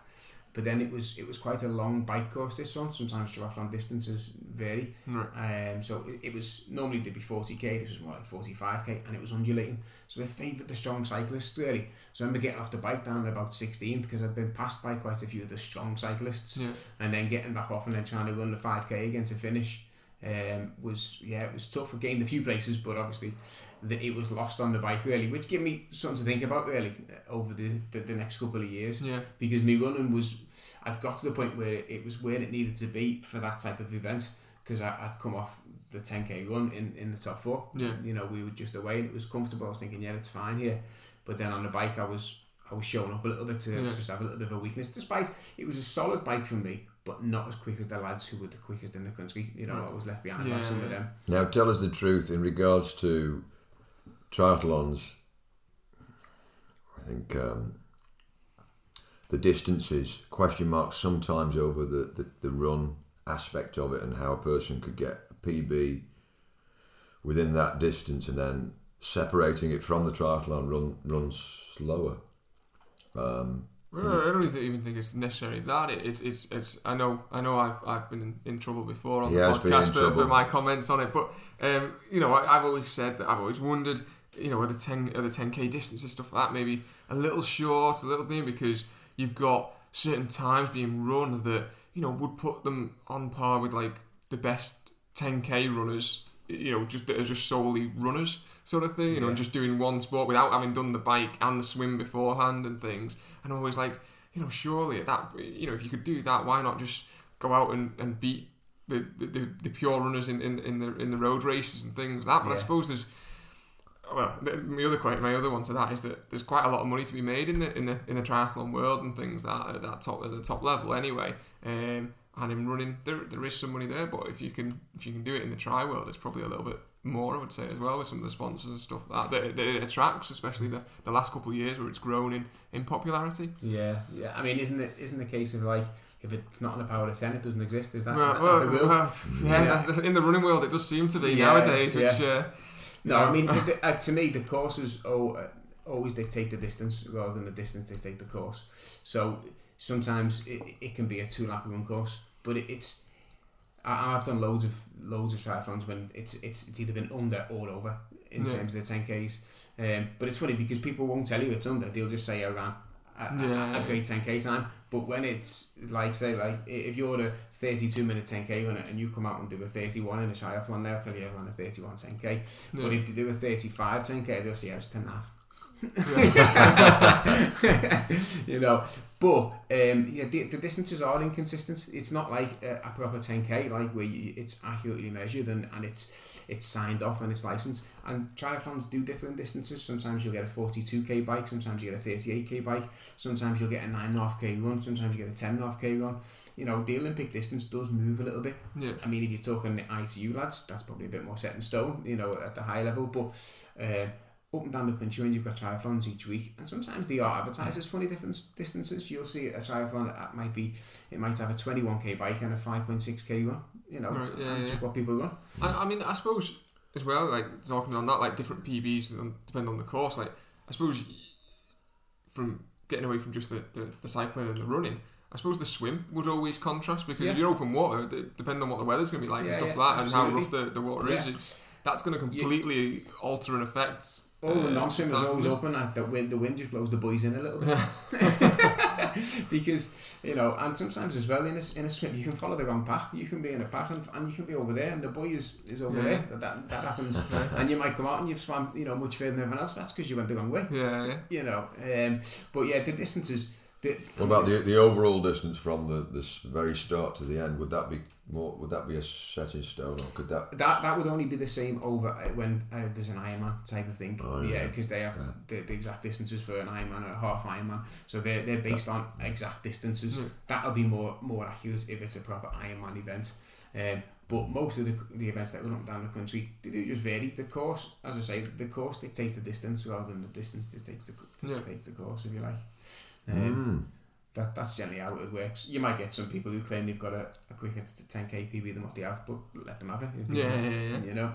But then it was it was quite a long bike course. This one sometimes triathlon distances vary. Right. Um, so it, it was normally there'd be 40k, this was more like 45k, and it was undulating. So they favoured the strong cyclists really. So I remember getting off the bike down at about 16th because I'd been passed by quite a few of the strong cyclists, Yeah. and then getting back off and then trying to run the 5k again to finish. Um, was yeah, it was tough. I gained a few places, but obviously the, it was lost on the bike really, which gave me something to think about really uh, over the, the, the next couple of years Yeah. because my running was I'd got to the point where it was where it needed to be for that type of event because I'd come off the 10k run in, in the top four Yeah. you know we were just away and it was comfortable I was thinking yeah it's fine here but then on the bike I was I was showing up a little bit to Yeah. just have a little bit of a weakness despite it was a solid bike for me but not as quick as the lads who were the quickest in the country you know I was left behind by some of them now, tell us the truth in regards to triathlons. I think um, the distances, question marks sometimes over the, the, the run aspect of it and how a person could get a PB within that distance and then separating it from the triathlon run run slower. Um, Well, I don't even think, it's necessarily that. It, it's it's it's. I know I know I've I've been in, in trouble before on He the has been in podcast for, for my comments on it, but um, you know I, I've always said that I've always wondered, you know, are the ten are the ten k distances stuff like that maybe a little short, a little thing because you've got certain times being run that you know would put them on par with like the best ten k runners. You know, just that are just solely runners, sort of thing. You know, and Yeah. just doing one sport without having done the bike and the swim beforehand and things. And I'm always like, you know, surely at that, you know, if you could do that, why not just go out and, and beat the, the, the, pure runners in, in, in the in the road races and things like that? But I suppose there's, well, my other que- my other one to that is that there's quite a lot of money to be made in the in the in the triathlon world and things that at that top at the top level anyway. Um, and in running, there, there is some money there, but if you can if you can do it in the tri world, it's probably a little bit more, I would say, as well, with some of the sponsors and stuff that, that, that it attracts, especially the, the last couple of years where it's grown in, in popularity. Yeah, yeah. I mean, isn't it isn't the case of like if it's not in the power of ten, it doesn't exist? Is that, Well, is that well, the well, yeah, Yeah. That's, in the running world, it does seem to be Yeah, nowadays, which, uh, No, Yeah. I mean, the, (laughs) uh, to me, the courses oh, uh, always dictate the distance rather than the distance dictate the course. So sometimes it, it can be a two lap run course, but it, it's I, I've done loads of loads of triathlons when it's it's it's either been under or over in Yeah. terms of the 10ks. Um, but it's funny because people won't tell you it's under; they'll just say I ran a, a- Yeah. a great 10k time. But when it's like say like if you're a 32 minute 10k runner and you come out and do a 31 in a triathlon, they'll tell you I ran a 31 10k. yeah. But if they do a 35 10k, they'll say I was 10 and a half. (laughs) you know, but um, yeah, the, the distances are inconsistent. It's not like a, a proper 10k, like where you, it's accurately measured and, and it's it's signed off and it's licensed. And triathlons do different distances. Sometimes you'll get a 42k bike, sometimes you get a 38k bike, sometimes you'll get a 9.5k run, sometimes you get a 10.5k run. You know, the Olympic distance does move a little bit. yeah. I mean, if you're talking the ITU lads, that's probably a bit more set in stone, you know, at the high level. But uh, up and down the country, when you've got triathlons each week, and sometimes they are advertised as funny different distances. You'll see a triathlon that might be, it might have a 21k bike and a 5.6k run. You know, Right, yeah, and yeah. what people run. I, I mean, I suppose as well, like talking on that, like different PBs and depending on the course. Like I suppose from getting away from just the, the, the cycling and the running, I suppose the swim would always contrast because if you're open water, depending on what the weather's going to be like and stuff yeah, like that, and how rough the, the water is, it's that's going to completely alter and affect. Oh, uh, the non-swim is sometimes, always open. The wind, the wind just blows the buoys in a little bit. (laughs) (laughs) because you know, and sometimes as well in a, in a swim, you can follow the wrong path. You can be in a path and, and you can be over there, and the buoy is, is over Yeah. there. That, that that happens, (laughs) and you might come out and you've swam, you know, much further than everyone else. That's because you went the wrong way. Yeah, yeah. You know, um, but yeah, the distances. The, what about the the overall distance from the this very start to the end? Would that be more? Would that be a set in stone, or could that? That that would only be the same over uh, when uh, there's an Ironman type of thing. Oh, yeah, yeah. because they have Yeah. the, the exact distances for an Ironman or a half Ironman, so they're they're based on exact distances. Yeah. That'll be more more accurate if it's a proper Ironman event. Um, but most of the, the events that run up down the country, they do just vary. The course, as I say, the course dictates the distance rather than the distance dictates the Yeah. dictates the course, if you like. Um, Mm. that that's generally how it works. You might get some people who claim they've got a, a quicker 10k PB than what they have, but let them have it. if they Yeah, want. yeah, yeah. You know.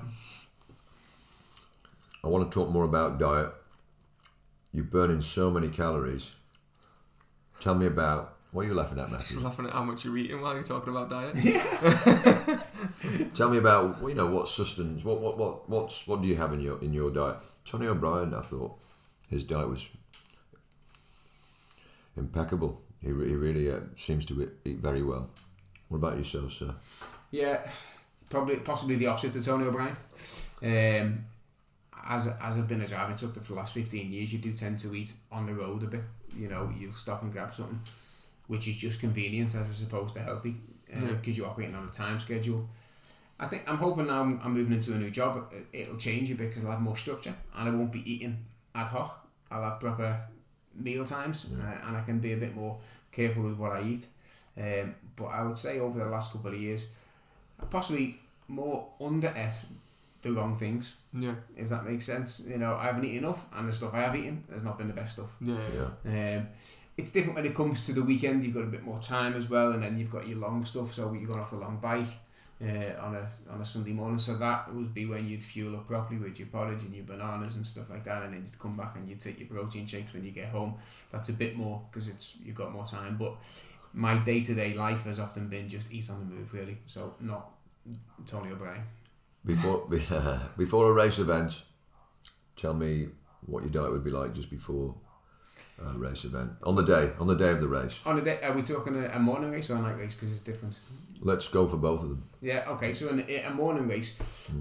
I want to talk more about diet. You're burning so many calories. Tell me about what are you laughing at, Just Matthew? laughing at how much you're eating while you're talking about diet. (laughs) Tell me about you know what sustenance. What what what what's what do you have in your in your diet? Tony O'Brien, I thought his diet was impeccable. He, he really uh, seems to eat, very well. What about yourself, sir? Yeah, probably possibly the opposite to Tony O'Brien. Um, as as I've been a driving instructor for the last fifteen years, you do tend to eat on the road a bit. You know, you'll stop and grab something, which is just convenience as opposed to healthy, because Yeah. you're operating on a time schedule. I think I'm hoping now I'm, I'm moving into a new job. it- It'll change a bit because I'll have more structure and I won't be eating ad hoc. I'll have proper meal times uh, and I can be a bit more careful with what I eat. Um, but I would say over the last couple of years, I possibly more under ate the wrong things, Yeah, if that makes sense. You know, I haven't eaten enough, and the stuff I have eaten has not been the best stuff. yeah, Yeah. Um, it's different when it comes to the weekend. You've got a bit more time as well, and then you've got your long stuff. So you're going off a long bike uh, on a on a Sunday morning. So that would be when you'd fuel up properly with your porridge and your bananas and stuff like that, and then you'd come back and you'd take your protein shakes when you get home. That's a bit more because it's you've got more time. But my day to day life has often been just eat on the move, really. So not Tony O'Brien. Before (laughs) before a race event, tell me what your diet would be like just before a race event on the day on the day of the race. On a day, are we talking a, a morning race or a night race? Because it's different. Let's go for both of them. Yeah, okay. So in a, a morning race,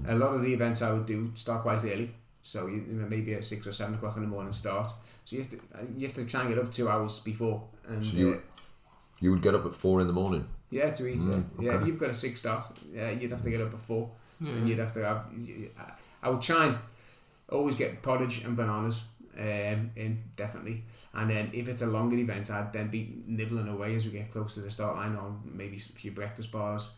a lot of the events I would do start quite early. So you, you know, maybe at six or seven o'clock in the morning start. So you have to you have to try and get up two hours before. And So you- uh, You would get up at four in the morning. yeah, to eat. Mm, yeah, you've got a six start. Yeah, you'd have to get up at four, Yeah. and you'd have to have. I would try and always get porridge and bananas. Um, in definitely, and then if it's a longer event, I'd then be nibbling away as we get close to the start line on maybe a few breakfast bars.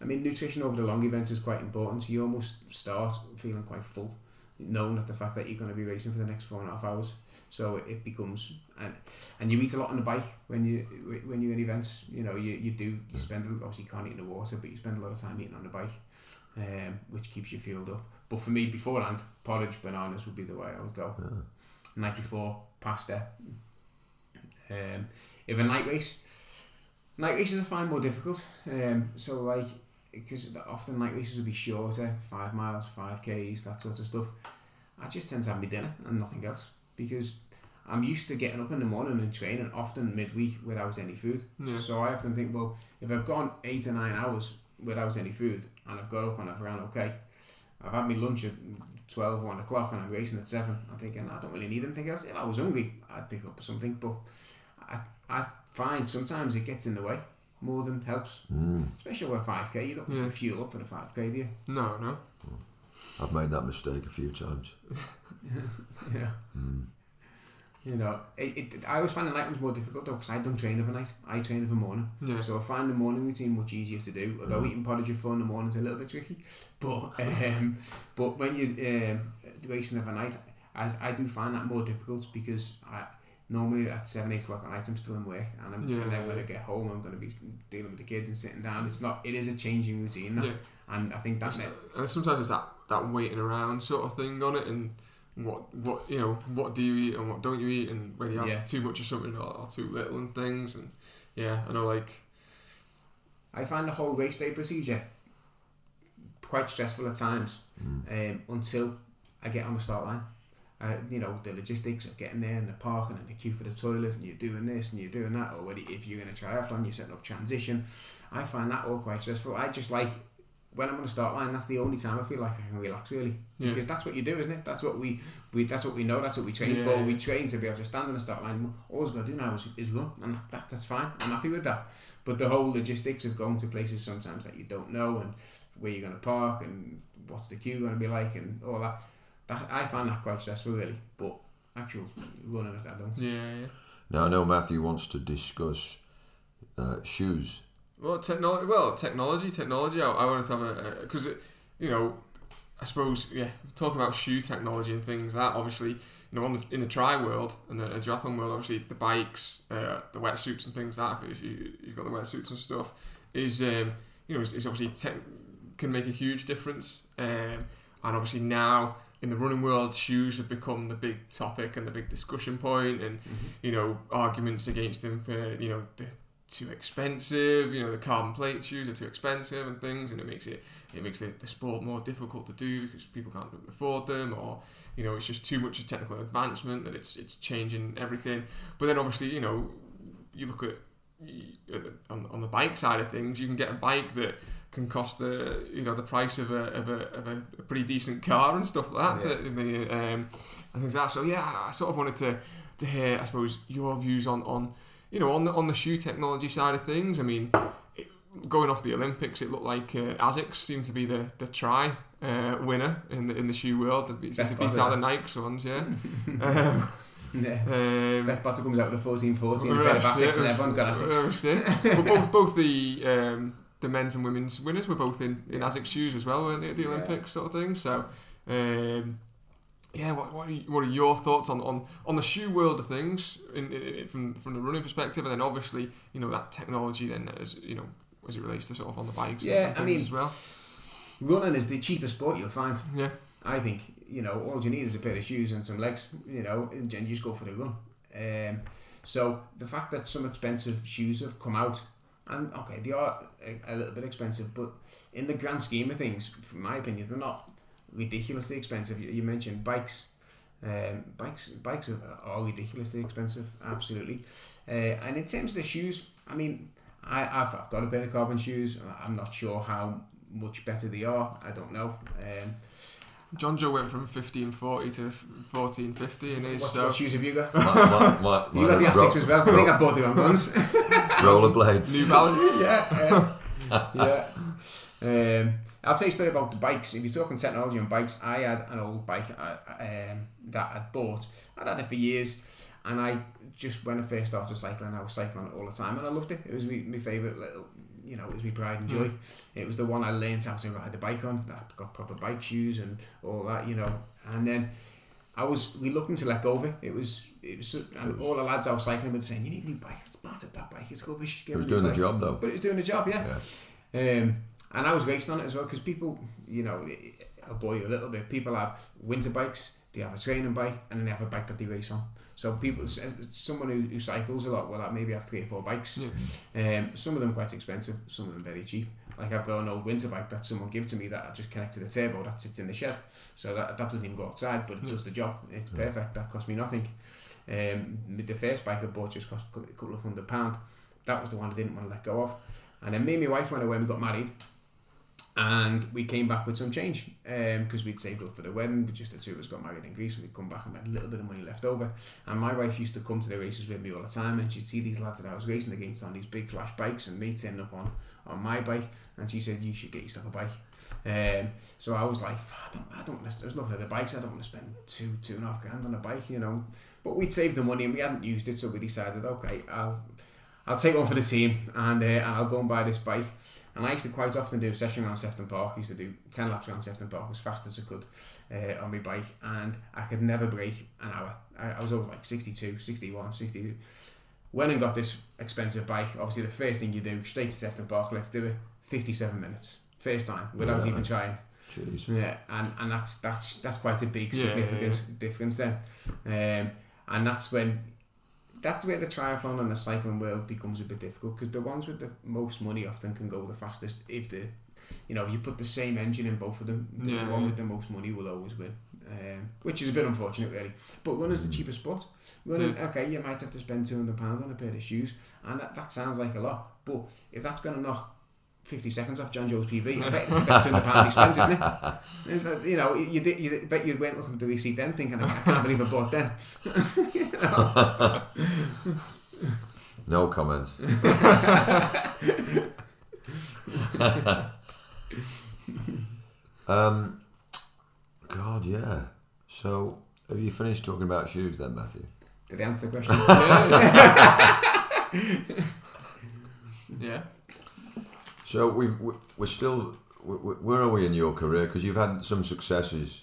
I mean, nutrition over the long events is quite important. So you almost start feeling quite full, knowing that the fact that you're going to be racing for the next four and a half hours. So it becomes and and you eat a lot on the bike when you when you're in events. You know, you, you do you spend obviously you can't eat in the water, but you spend a lot of time eating on the bike, um, which keeps you fueled up. But for me, beforehand, porridge, bananas would be the way I would go. Yeah. Night before, pasta. Um, if a night race, night races I find more difficult. Um, so like because often night races will be shorter, five miles, five k's, that sort of stuff. I just tend to have my dinner and nothing else because I'm used to getting up in the morning and training often midweek without any food. Yeah. So I often think, well, if I've gone eight or nine hours without any food and I've got up and I've ran okay, I've had my lunch at 12, 1 o'clock and I'm racing at 7. I'm thinking, I don't really need anything else. If I was hungry, I'd pick up something, but I, I find sometimes it gets in the way more than helps. Mm. Especially with 5k, you don't need to fuel up for the 5k, do you? No, no. I've made that mistake a few times. (laughs) yeah. Mm. You know, it, it, I always find the night one's more difficult though because I don't train overnight. I train over morning. Yeah. So I find the morning routine much easier to do. Although Mm. eating porridge at four in the morning is a little bit tricky. (laughs) But (laughs) um, but when you're um, racing overnight, I, I do find that more difficult because I normally at seven, eight o'clock at night I'm still in work and, I'm, Yeah, and then when I get home I'm going to be dealing with the kids and sitting down. It's not. It is a changing routine, now. Yeah. and I think that's It's- it. and sometimes it's that, that waiting around sort of thing on it and what what you know what do you eat and what don't you eat and when you have Yeah. too much of something or, or too little and things and yeah I know like I find the whole race day procedure quite stressful at times Mm. um, until I get on the start line. Uh, you know, the logistics of getting there and the parking and the queue for the toilet and you're doing this and you're doing that, or whether if you're going to triathlon, you're setting up transition. I find that all quite stressful. I just like when I'm on the start line. That's the only time I feel like I can relax really, Yeah. because that's what you do, isn't it? That's what we, we that's what we know. That's what we train Yeah. for. We train to be able to stand on the start line. All we've got to do now is, is run, and that, that's fine. I'm happy with that. But the whole logistics of going to places sometimes that you don't know and where you're going to park and what's the queue going to be like and all that. That I find that quite stressful really. But actual running it, I don't. yeah yeah Now I know Matthew wants to discuss uh, shoes. Well technology well technology technology I, I wanted to have a because you know I suppose yeah talking about shoe technology and things that obviously you know on the, in the tri world and the, the triathlon world obviously the bikes uh, the wetsuits and things like that if you you've got the wetsuits and stuff is um, you know is, is obviously tech can make a huge difference um, and obviously now in the running world shoes have become the big topic and the big discussion point and you know arguments against them for you know the too expensive you know the carbon plate shoes are too expensive and things and it makes it it makes the, the sport more difficult to do because people can't afford them or you know it's just too much of technical advancement that it's it's changing everything but then obviously you know you look at on, on the bike side of things you can get a bike that can cost the you know the price of a, of a, of a, a pretty decent car and stuff like that Yeah. to, the, um, and things like that so yeah I sort of wanted to to hear I suppose your views on on you know on the on the shoe technology side of things I mean it, going off the Olympics it looked like uh, Asics seemed to be the the try uh, winner in the in the shoe world it seemed to beat Best out the buzzer. Nikes ones yeah (laughs) um, Yeah. um, Beth Potter comes out with a 14 14 a pair of Asics and everyone's got Asics. (laughs) but both both the um, the men's and women's winners were both in, in Yeah. Asics shoes as well, weren't they, at the Yeah. Olympics sort of thing. So, um, yeah, what, what, are, what are your thoughts on, on, on the shoe world of things in, in, from from the running perspective, and then obviously you know that technology then as you know as it relates to sort of on the bikes Yeah, and I things mean- as well. Running is the cheapest sport you'll find. Yeah, I think you know all you need is a pair of shoes and some legs. You know, and then you just go for the run. Um, so the fact that some expensive shoes have come out, and okay, they are a, a little bit expensive, but in the grand scheme of things, from my opinion, they're not ridiculously expensive. You, you mentioned bikes. Um, bikes, bikes are, are ridiculously expensive, absolutely. Uh, and in terms of the shoes, I mean, I, I've, I've got a pair of carbon shoes. I'm not sure how much better they are. I don't know. Um, John Joe went from fifteen forty to fourteen fifty in his what, so what shoes have you got? My, my, my, (laughs) You got the ro- Asics as well. They got both of them ones. rollerblades. New Balance. (laughs) yeah, yeah. (laughs) yeah. Um, I'll tell you a story about the bikes. If you're talking technology on bikes, I had an old bike uh, um, that I'd bought. I'd had it for years, and I just when I first started cycling, I was cycling all the time, and I loved it. It was my, my favourite little, you know, it was my pride and joy. It was the one I learned how to ride the bike on. I got proper bike shoes and all that, you know. And then I was we reluctant to let go of it. It was, it was, and all the lads I was cycling with saying, "You need a new bike. It's battered that bike. It's rubbish." Get It was a doing the job though. But it was doing the job, yeah. Yeah. Um, and I was racing on it as well because people, you know, I'll bore you a little bit. People have winter bikes, they have a training bike, and then they have a bike that they race on. So people, someone who, who cycles a lot will have maybe have three or four bikes. Yeah. Um, some of them quite expensive, some of them very cheap. Like I've got an old winter bike that someone gave to me that I just connected the turbo that sits in the shed. So that, that doesn't even go outside, but it Yeah. does the job. It's perfect. That cost me nothing. Um, the first bike I bought just cost a couple of hundred pound. That was the one I didn't want to let go of. And then me and my wife went away and we got married. And we came back with some change because we'd saved up for the wedding. But just the two of us got married in Greece and we'd come back and had a little bit of money left over. And my wife used to come to the races with me all the time and she'd see these lads that I was racing against on these big flash bikes and me turning up on, on my bike. And she said, You should get yourself a bike. Um, so I was like, I don't, I don't, I was looking at the bikes, I don't want to spend two, two and a half grand on a bike, you know. But we'd saved the money and we hadn't used it, so we decided, okay, I'll, I'll take one for the team and, uh, and I'll go and buy this bike. And I used to quite often do a session around Sefton Park. I used to do 10 laps around Sefton Park as fast as I could uh, on my bike. And I could never break an hour. I, I was over like 62, 61, 62. Went and got this expensive bike. Obviously, the first thing you do, straight to Sefton Park, let's do it. 57 minutes. First time, without Yeah. even trying. Jeez. Yeah, and, and that's that's that's quite a big Yeah, yeah, significant difference then. Um, and that's when that's where the triathlon and the cycling world becomes a bit difficult because the ones with the most money often can go the fastest if the you know if you put the same engine in both of them the Yeah, one with the most money will always win um, which is a bit unfortunate really. But running's the cheapest sport. Running okay you might have to spend 200 pounds on a pair of shoes and that, that sounds like a lot but if that's going to knock 50 seconds off John Joe's PB. I bet it's the best 200 pound he spent, isn't it? (laughs) Isn't it? You know, you, did, you bet you went looking at the receipt then thinking, I can't believe I bought them. (laughs) You know? No comment. um, God, yeah. So, have you finished talking about shoes then, Matthew? Did I answer the question? (laughs) Yeah. So we we- we're still where are we in your career? Because you've had some successes.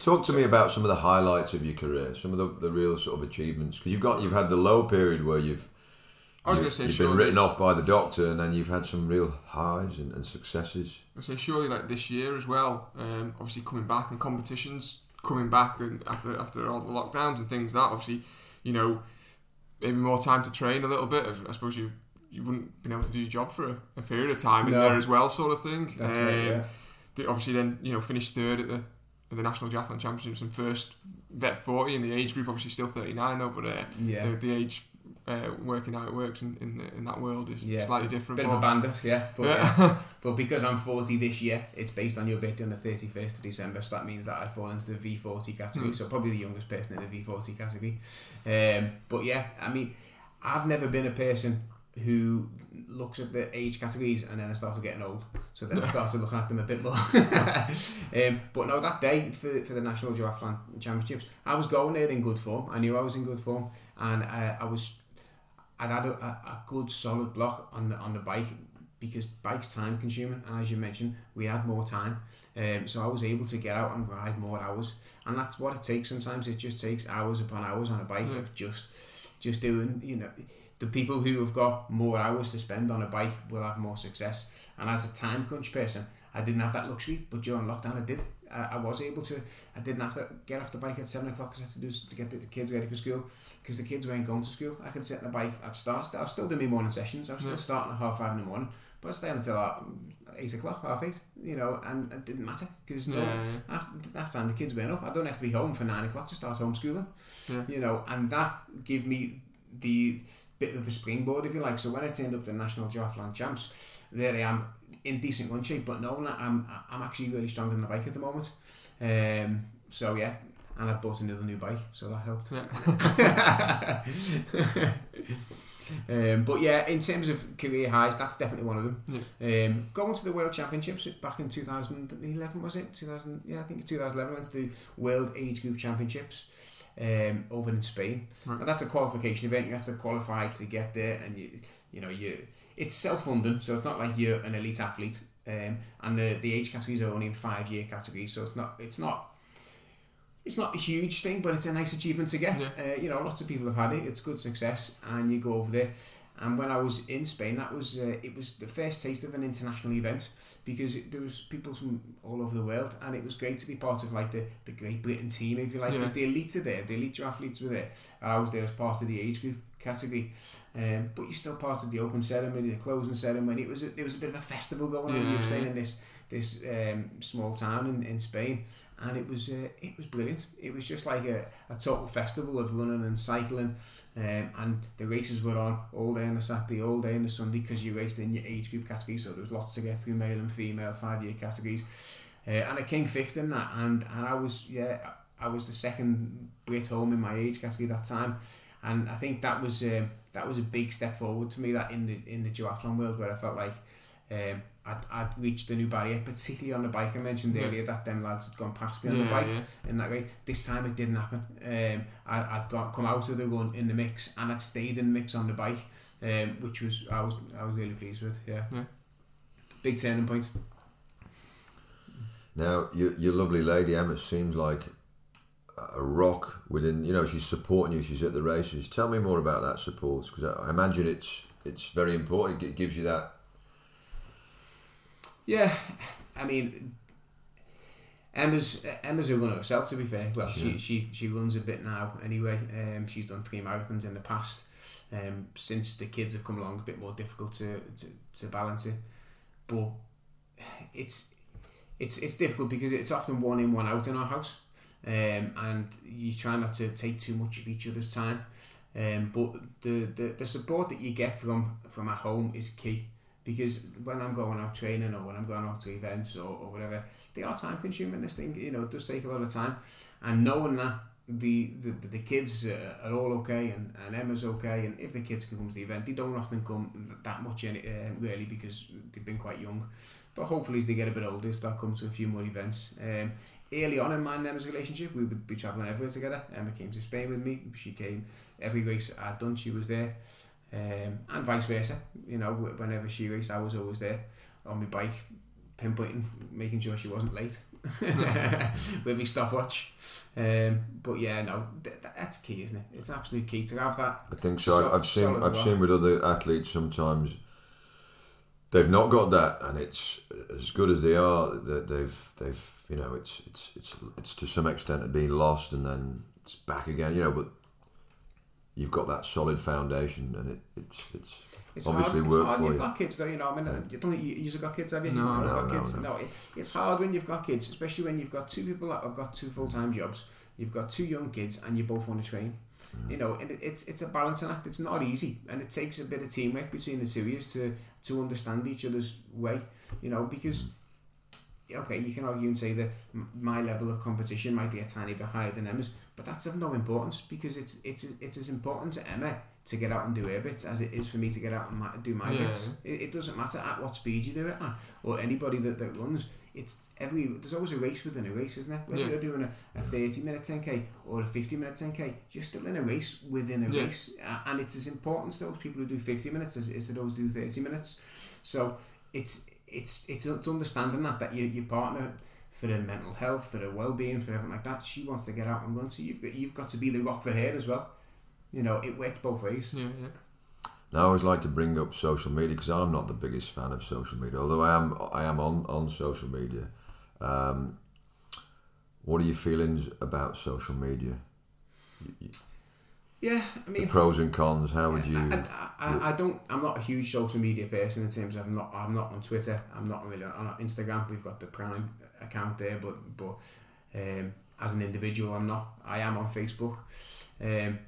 Talk to me about some of the highlights of your career, some of the, the real sort of achievements. Because you've got you've had the low period where you've I was going to say you've been written off by the doctor, and then you've had some real highs and, and successes. I say surely like this year as well. Um, obviously coming back and competitions coming back and after after all the lockdowns and things that obviously you know maybe more time to train a little bit. I suppose you you wouldn't been able to do your job for a, a period of time in No. there as well, sort of thing. That's Um, right, yeah. obviously then you know finished third at the at the national triathlon championships and first vet 40 in the age group obviously still 39 though but uh, Yeah. the, the age uh, working how it works in in, the, in that world is Yeah. slightly different Bit of a but, bandit, yeah. But, Yeah. yeah. (laughs) but because I'm 40 this year, it's based on your birthday on the 31st of December, so that means that I fall into the V40 category, Hmm. so probably the youngest person in the V40 category. Um, but yeah, I mean, I've never been a person who looks at the age categories and then I started getting old. So then I started looking at them a bit more. (laughs) um, but no, that day for, for the National Duathlon Championships, I was going there in good form. I knew I was in good form and I, I was I'd had a, a, good solid block on the on the bike because bike's time consuming and as you mentioned we had more time Um, so I was able to get out and ride more hours, and that's what it takes. Sometimes it just takes hours upon hours on a bike just just doing. You know, the people who have got more hours to spend on a bike will have more success. And as a time crunch person, I didn't have that luxury, but during lockdown I did. I, I was able to. I didn't have to get off the bike at seven o'clock because I had to do to get the kids ready for school because the kids weren't going to school. I could sit on the bike. I'd start. I was still doing my morning sessions. I was still Yeah. starting at half five in the morning, but I staying until uh, eight o'clock, half eight. You know, and it didn't matter because no, Yeah, after that time the kids went up. I don't have to be home for nine o'clock to start homeschooling. Yeah. You know, and that gave me the bit of a springboard, if you like. So when I turned up the National Duathlon Champs, there I am in decent run shape, but no, I'm I'm actually really strong on the bike at the moment. Um, so yeah, and I've bought another new bike, so that helped. yeah. (laughs) um, but yeah, in terms of career highs, that's definitely one of them. Um, going to the World Championships back in 2011, was it? 2000, yeah, I think 2011 went to the World Age Group Championships um, over in Spain. Right. And that's a qualification event. You have to qualify to get there, and you, you know, you it's self funded, so it's not like you're an elite athlete. Um, and the the age categories are only in five-year categories, so it's not it's not it's not a huge thing, but it's a nice achievement to get. Yeah. Uh, you know, lots of people have had it. It's good success, and you go over there. And when I was in Spain, that was uh, it was the first taste of an international event because it, there was people from all over the world, and it was great to be part of like the, the Great Britain team, if you like, Yeah. because the elite are there, the elite athletes were there, and I was there as part of the age group category. Um, but you're still part of the open ceremony, the closing ceremony. It was a, it was a bit of a festival going on. You were staying in this this um, small town in, in Spain, and it was uh, it was brilliant. It was just like a, a total festival of running and cycling. Um, and the races were on all day on the Saturday, all day on the Sunday because you raced in your age group category, so there was lots to get through male and female five year categories. Uh, and I came fifth in that, and, and I was yeah I was the second Brit home in my age category that time, and I think that was um, that was a big step forward to me that in the in the duathlon world where I felt like um, I'd, I'd reached a new barrier, particularly on the bike. I mentioned Yeah. earlier that them lads had gone past me on the bike yeah. in that way. This time it didn't happen. Um, I, I'd got come out of the run in the mix and I'd stayed in the mix on the bike, um, which was I was I was really pleased with. Yeah, Yeah. big turning point. Now, your, your lovely lady Emma seems like a rock within. You know, she's supporting you. She's at the races. Tell me more about that support because I, I imagine it's it's very important. It gives you that. Yeah, I mean, Emma's Emma's a runner herself. To be fair, well, she she she runs a bit now anyway. Um, she's done three marathons in the past. Um, since the kids have come along, a bit more difficult to to, to balance it, but it's it's it's difficult because it's often one in one out in our house, um, and you try not to take too much of each other's time. Um, but the, the, the support that you get from from at home is key because when I'm going out training or when I'm going out to events or, or whatever, they are time consuming. This thing, you know, it does take a lot of time, and knowing that the the, the kids are all okay and, and Emma's okay, and if the kids can come to the event, they don't often come that much in, uh, really because they've been quite young. But hopefully, as they get a bit older, they start coming to a few more events. Um, early on in my and Emma's relationship, we would be travelling everywhere together. Emma came to Spain with me. She came every race I'd done. She was there, um, and vice versa. You know, whenever she raced, I was always there on my bike, pinpointing, making sure she wasn't late (laughs) (laughs) with my stopwatch. Um, but yeah, no, th- th- that's key, isn't it? It's absolutely key to have that. I think so. So- I've seen solid I've rock. seen with other athletes sometimes they've not got that, and it's as good as they are. That they've they've you know it's it's it's it's to some extent being lost, and then it's back again. You know, but you've got that solid foundation, and it it's it's It's Obviously hard, work it's hard. for You've you. got kids though, you know. I mean, you don't you, you've got kids, have you? No, You've no, got no, kids. no. it, it's hard when you've got kids, especially when you've got two people that have got two full time jobs. You've got two young kids, and you both want to train. You know, and it, it's it's a balancing act. It's not easy, and it takes a bit of teamwork between the two of you to to understand each other's way. You know, because mm. Okay, you can argue and say that my level of competition might be a tiny bit higher than Emma's, but that's of no importance because it's it's it's as important to Emma to get out and do her bits as it is for me to get out and ma- do my Yeah. bits. It, it doesn't matter at what speed you do it at, or anybody that, that runs. It's every there's always a race within a race, isn't there? Whether Yeah. you're doing a, a 30 minute 10k or a 50 minute 10k, you're still in a race within a Yeah. race, uh, and it's as important to those people who do 50 minutes as it is to those who do 30 minutes. So it's it's it's, it's understanding that that your, your partner for her mental health, for her well-being, for everything like that. She wants to get out and run, so you've got, you've got to be the rock for her as well. You know, it works both ways. Yeah, yeah. Now, I always like to bring up social media because I'm not the biggest fan of social media, although I am. I am on on social media. Um, what are your feelings about social media? Yeah, I mean The mean, pros and cons. How would you? I, I, I, I don't. I'm not a huge social media person in terms of I'm not. I'm not on Twitter. I'm not really on Instagram. We've got the Prime account there, but but um, as an individual, I'm not. I am on Facebook. Um,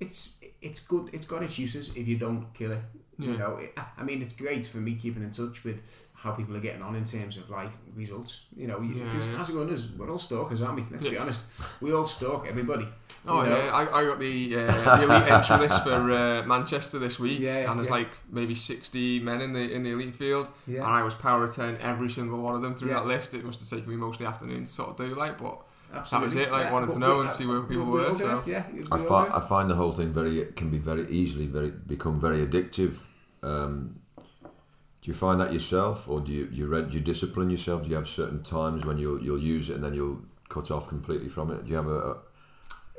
it's it's good. It's got its uses if you don't kill it. You know, it, I mean, it's great for me keeping in touch with how people are getting on in terms of like results. You know, Yeah, because yeah. as runners, we're all stalkers, aren't we? Let's be honest. We all stalk everybody. Oh you know? yeah, I, I got the, uh, the elite entry list for uh, Manchester this week, Yeah, and there's yeah. like maybe sixty men in the in the elite field, and I was power of ten every single one of them through Yeah. that list. It must have taken me most of the afternoon to sort of do like, but absolutely. That was it, like, Yeah, wanted to know we- and see where people we- we were, all so- yeah, I all find I find the whole thing very it can be very easily very become very addictive. Um, do you find that yourself, or do you you read do you discipline yourself? Do you have certain times when you'll you'll use it and then you'll cut off completely from it? Do you have a, a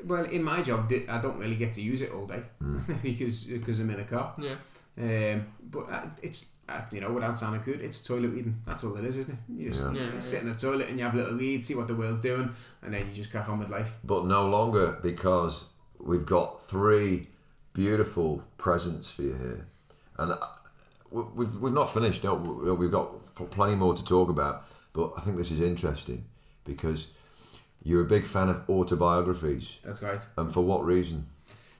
Well, in my job, I don't really get to use it all day Mm. (laughs) because because I'm in a car. yeah, Um, but uh, it's uh, you know without sounding good, it's toilet reading. That's all it is, isn't it? You just Yeah. Yeah, yeah. sit in the toilet and you have a little read, see what the world's doing, and then you just crack on with life. but no longer because we've got three beautiful presents for you here, and we- we've we've not finished. No, We- we've got plenty more to talk about. But I think this is interesting because you're a big fan of autobiographies, That's right. and for what reason?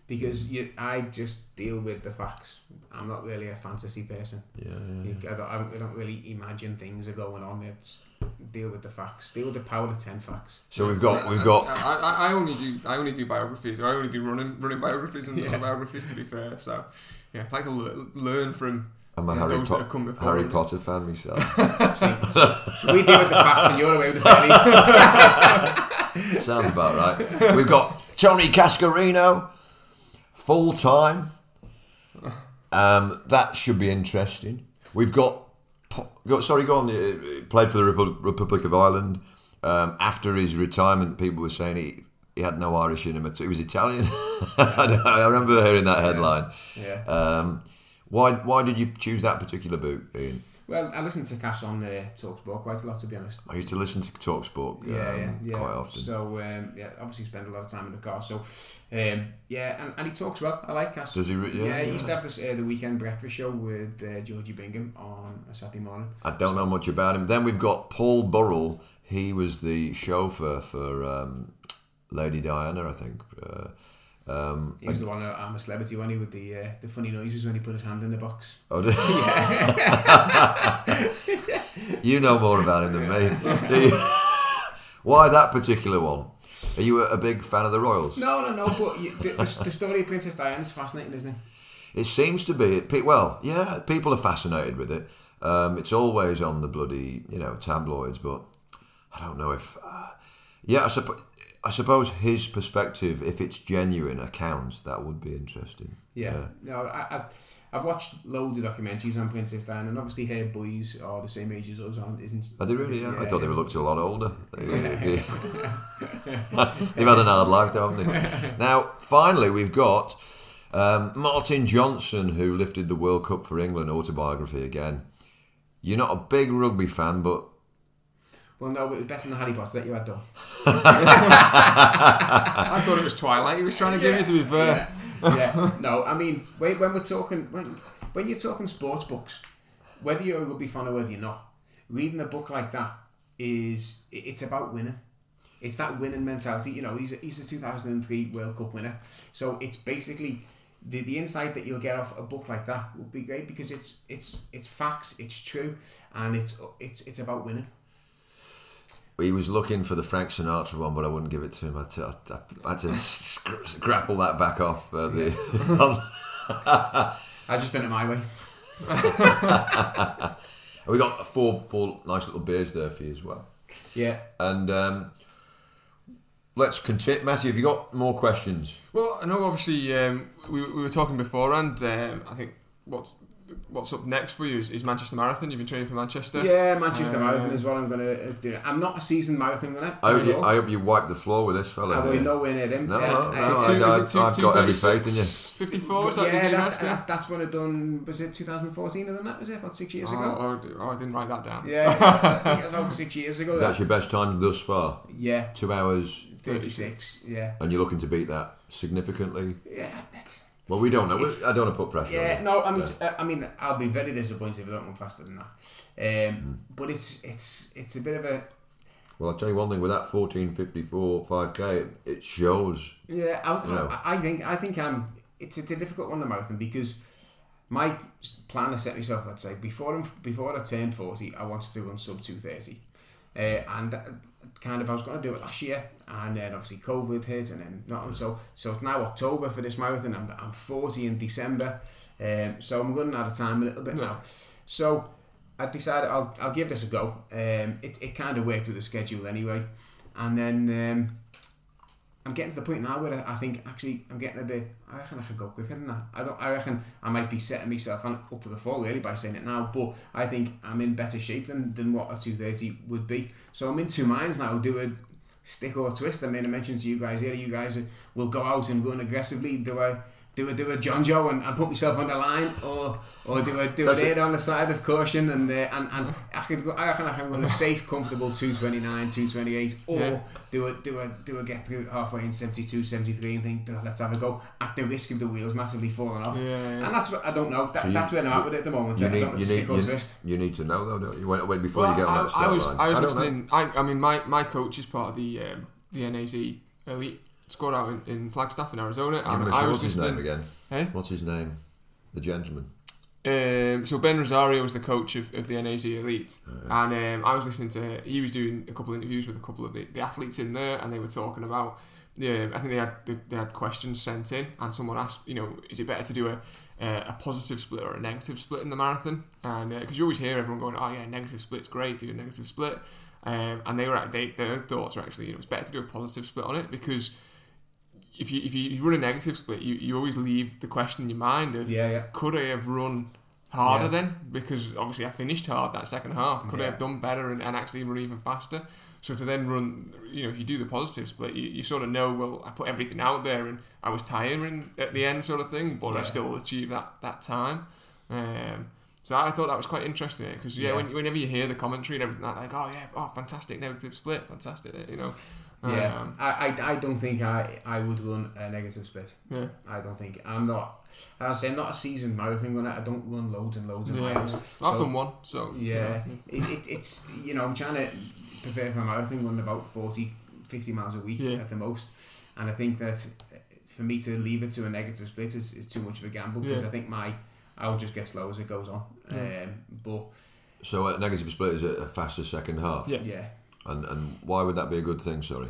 Because you, I just deal with the facts. I'm not really a fantasy person. Yeah, yeah, yeah. I don't, I don't- really imagine things are going on. It's deal with the facts. Deal with the power of ten facts. So we've got we've I, got I, I only do I only do biographies, I only do running running biographies and Yeah. autobiographies. To be fair, so yeah, I like to lear- learn from I'm a Harry, Po-. Harry Potter fan myself. (laughs) So we deal with the facts, and you're away with the fairies. (laughs) Sounds about right. We've got Tony Cascarino, full time. Um, that should be interesting. We've got, got sorry, go on. Played for the Repu- Republic of Ireland. Um, after his retirement, people were saying he, he had no Irish in him. at all. He was Italian. (laughs) I remember hearing that headline. Yeah. Um, why why did you choose that particular boot, Ian? Well, I listen to Cash on uh, Talksport quite a lot, to be honest. I used to listen to Talksport um, Yeah, yeah, yeah. quite often. So um, yeah, obviously spend a lot of time in the car. So um, yeah, and, and he talks well. I like Cash. Does he? Re- yeah, Yeah, he used to have this uh, the weekend breakfast show with uh, Georgie Bingham on a Saturday morning. I don't know much about him. Then we've got Paul Burrell. He was the chauffeur for um, Lady Diana, I think. Uh, um, He was the one uh, I'm a celebrity when He with the uh, the funny noises when he put his hand in the box. oh, did- (laughs) you know more about him than me. Why that particular one? Are you a, a big fan of the Royals? No, no, no. But you, the, the, the story of Princess Diana is fascinating, isn't it? It seems to be. Well, yeah, people are fascinated with it. Um, it's always on the bloody, you know, tabloids, but I don't know if. Uh, yeah, I, suppo- I suppose his perspective, if it's genuine accounts, that would be interesting. Yeah. No, I, I've I've watched loads of documentaries on Princess Diana, and obviously her boys are the same age as us, aren't? Isn't? Are they really? Yeah, I thought they were looked a lot older. They- (laughs) they- (laughs) They've had an hard life, haven't they? Now, finally, we've got um, Martin Johnson, who lifted the World Cup for England, autobiography again. You're not a big rugby fan, but Well, no, but it was better than the Harry Potter that you had done. (laughs) I thought it was Twilight. He was trying to give you. To be fair, yeah. No, I mean, when, when we're talking, when, when you're talking sports books, whether you're a rugby fan or whether you're not, reading a book like that is it's about winning. It's that winning mentality. You know, he's a, he's a 2003 World Cup winner, so it's basically the, the insight that you'll get off a book like that would be great because it's it's it's facts, it's true, and it's it's it's about winning. He was looking for the Frank Sinatra one, but I wouldn't give it to him. I had to, I, I had to sc- grapple that back off. Uh, the, (laughs) (laughs) I just done it my way. (laughs) we got four, four nice little beers there for you as well. Yeah. And um, let's continue. Matthew, have you got more questions? well, I know obviously um, we, we were talking before, and um, I think what's what's up next for you is, is Manchester Marathon. You've been training for Manchester. Yeah, Manchester Uh, Marathon is what I'm going to do. I'm not a seasoned marathon runner. I hope, you, all. I hope you wipe the floor with this fella. I will here. nowhere near him. No, Yeah, no, uh, no, I- two, is I- it two, I've got every faith in you. 54, is that, yeah, is that, next, yeah? that- that's when I done. Was it 2014? Or that was it about six years ago. Oh, oh, oh, I didn't write that down. Yeah, I think it was about six (laughs) years ago. That's your best time thus far. yeah, Two hours, 36. Yeah, and you're looking to beat that significantly. yeah. It's, Well, we don't know. It's- I don't want to put pressure yeah, on no, I mean, Yeah. I mean, I'll be very disappointed if I don't run faster than that. Um, But it's it's it's a bit of a Well, I'll tell you one thing. With that 1454 5k, it, it shows. Yeah, I, You know. I, I think I think I'm. It's, it's a difficult one the marathon because my plan I set myself. I'd say before I'm, before I turned forty, I wanted to run sub two thirty, uh, and kind of I was going to do it last year, and then obviously COVID hit, and then not. And so so it's now October for this marathon. I'm I'm forty in December, um, so I'm running out of time a little bit No. now. So I decided I'll I'll give this a go. Um, it it kind of worked with the schedule anyway, and then. Um, I'm getting to the point now where I I think actually I'm getting a bit. I reckon I should go quicker than that. I don't. I reckon I might be setting myself up for the fall really by saying it now. But I think I'm in better shape than, than what a two thirty would be. So I'm in two minds now. Do a stick or twist. I made a mention to you guys here. You guys will go out and run aggressively. Do I? Do a do a John Joe and, and put myself on the line, or or do a do That's a it. on the side of caution and uh, and and I could go, I reckon I can run a safe, comfortable two twenty nine, two twenty eight, or Yeah. do a do a do a get through halfway in 72, 73 and think let's have a go at the risk of the wheels massively falling off. Yeah, yeah. And that's what I don't know. That, So you- that's where I'm at with it at the moment. You I need, you to need, you, you need to know though, don't you? Wait, wait before Well, you get on I, that I was, line. I was know. listening. I, I mean, my, my coach is part of the um, the NAZ elite squad out in, in Flagstaff in Arizona. And I was What's his name listening. again? Eh? What's his name? The gentleman. Um, so Ben Rosario was the coach of, of the NAZ elite, Oh, and um, I was listening to. He was doing a couple of interviews with a couple of the, the athletes in there, and they were talking about. Yeah, I think they had they, they had questions sent in, and someone asked, you know, is it better to do a uh, a positive split or a negative split in the marathon? And because you always hear everyone going, oh yeah, negative split's great, do a negative split. Um, and they were at- they, their thoughts were actually, you know, it's better to do a positive split on it because if you if you, you run a negative split, you, you always leave the question in your mind of Yeah, yeah. could I have run harder Yeah. then? Because obviously I finished hard that second half. Could I have done better and, and actually run even faster? So to then run, you know, if you do the positive split, you, you sort of know, well, I put everything out there and I was tiring at the end sort of thing, but I still achieved that, that time. Um, so I thought that was quite interesting because yeah, Yeah. When, whenever you hear the commentary and everything like oh yeah, oh fantastic negative split, fantastic, you know. Yeah, Um, I, I, I don't think I, I would run a negative split. yeah. I don't think I'm not. As I say, I'm not a seasoned marathon runner. I don't run loads and loads of Yeah. miles. I've So- done one, so you Yeah, know. it, it, it's you know I'm trying to prepare for a marathon, run about 40, 50 miles a week Yeah. at the most, and I think that uh, for me to leave it to a negative split is, is too much of a gamble because Yeah. I think my I'll just get slow as it goes on. Yeah. Um, but So a negative split is a, a faster second half. Yeah. yeah, And and why would that be a good thing? Sorry.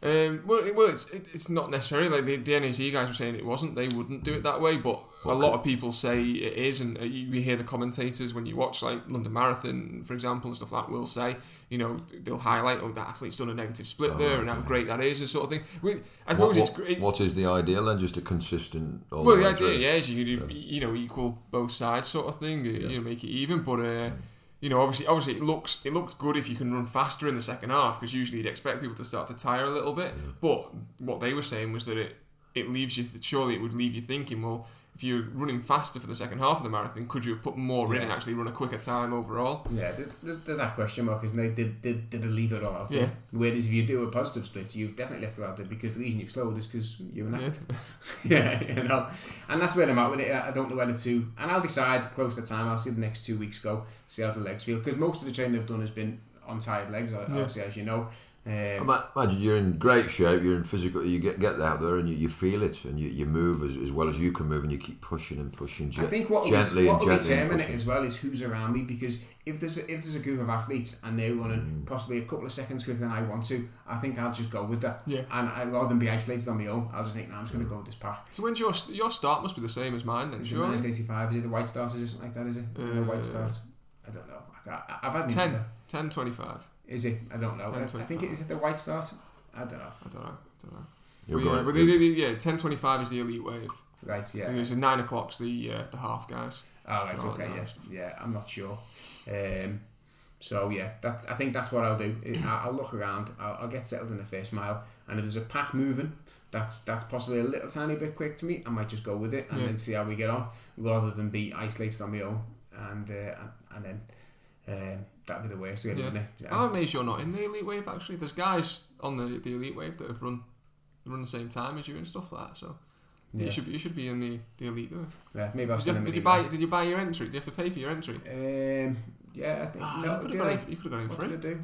Um, well, it- well, it's it, it's not necessarily like the, the NAZ guys were saying it wasn't. They wouldn't do it that way, but a lot of people say it is, and uh, you, you hear the commentators when you watch like London Marathon, for example, and stuff like that. Will say, you know, they'll highlight, oh, that athlete's done a negative split Oh, there, and how great that is, and sort of thing. We, I What, suppose it's what, great. what is the ideal then? Just a consistent. All Well, the the idea, through? yeah, is you do, you know, equal both sides sort of thing. uh, You know, make it even, but uh, you know, obviously, obviously, it looks it looks good if you can run faster in the second half because usually you'd expect people to start to tire a little bit. Mm. But what they were saying was that it it leaves you surely it would leave you thinking, well, if you're running faster for the second half of the marathon, could you have put more in and actually run a quicker time overall? yeah. There's, there's, there's that question mark, isn't there? Did did did they leave it all out? Yeah. Whereas if you do a positive split, you've definitely left it out there because the reason you've slowed is because you're an Yeah. actor. (laughs) yeah, you know, and that's where I'm at with it. I don't know whether to, and I'll decide close to time. I'll see the next two weeks go, see how the legs feel, because most of the training I've done has been on tired legs, obviously, as you know. Um, Imagine you're in great shape. You're in physical. You get get out there and you, you feel it, and you, you move as, as well as you can move, and you keep pushing and pushing. I think what will, what and will gently and determine it as well is who's around me because if there's a, if there's a group of athletes and they're running Mm. possibly a couple of seconds quicker than I want to, I think I'll just go with that. Yeah. And I, rather than be isolated on my own, I'll just think, no, I'm just going to go with this path. So when's your your start must be the same as mine then, Is it surely? 985? Is it the white start or something like that? Is it? Uh, the white start? I don't know. I, I've had 10. 10, 25. Is it? I don't know. I, I think it is it the white start. I don't know. I don't know. I don't know. You're But yeah, but the, the, the, yeah, ten twenty five is the elite wave. Right, yeah. Because nine o'clock's the uh, the half guys. Oh, right, Right, okay, nice. yeah, yeah. I'm not sure. Um, so yeah, that's. I think that's what I'll do. I- I'll look around. I'll, I'll get settled in the first mile, and if there's a pack moving, that's that's possibly a little tiny bit quick for me. I might just go with it and Yeah. then see how we get on, rather than be isolated on my own. And uh, and, and then um, that'd be the worst, really, Yeah. wouldn't it? I'm amazed you're not in the elite wave. Actually, there's guys on the, the elite wave that have run run the same time as you and stuff like that. So yeah. you should be, you should be in the, the elite. Though. yeah, maybe I'll Did, you, did you buy email. Did you buy your entry? Did you have to pay for your entry? Um, yeah, I think. No, you could have got in. You could have got in What free. did I do?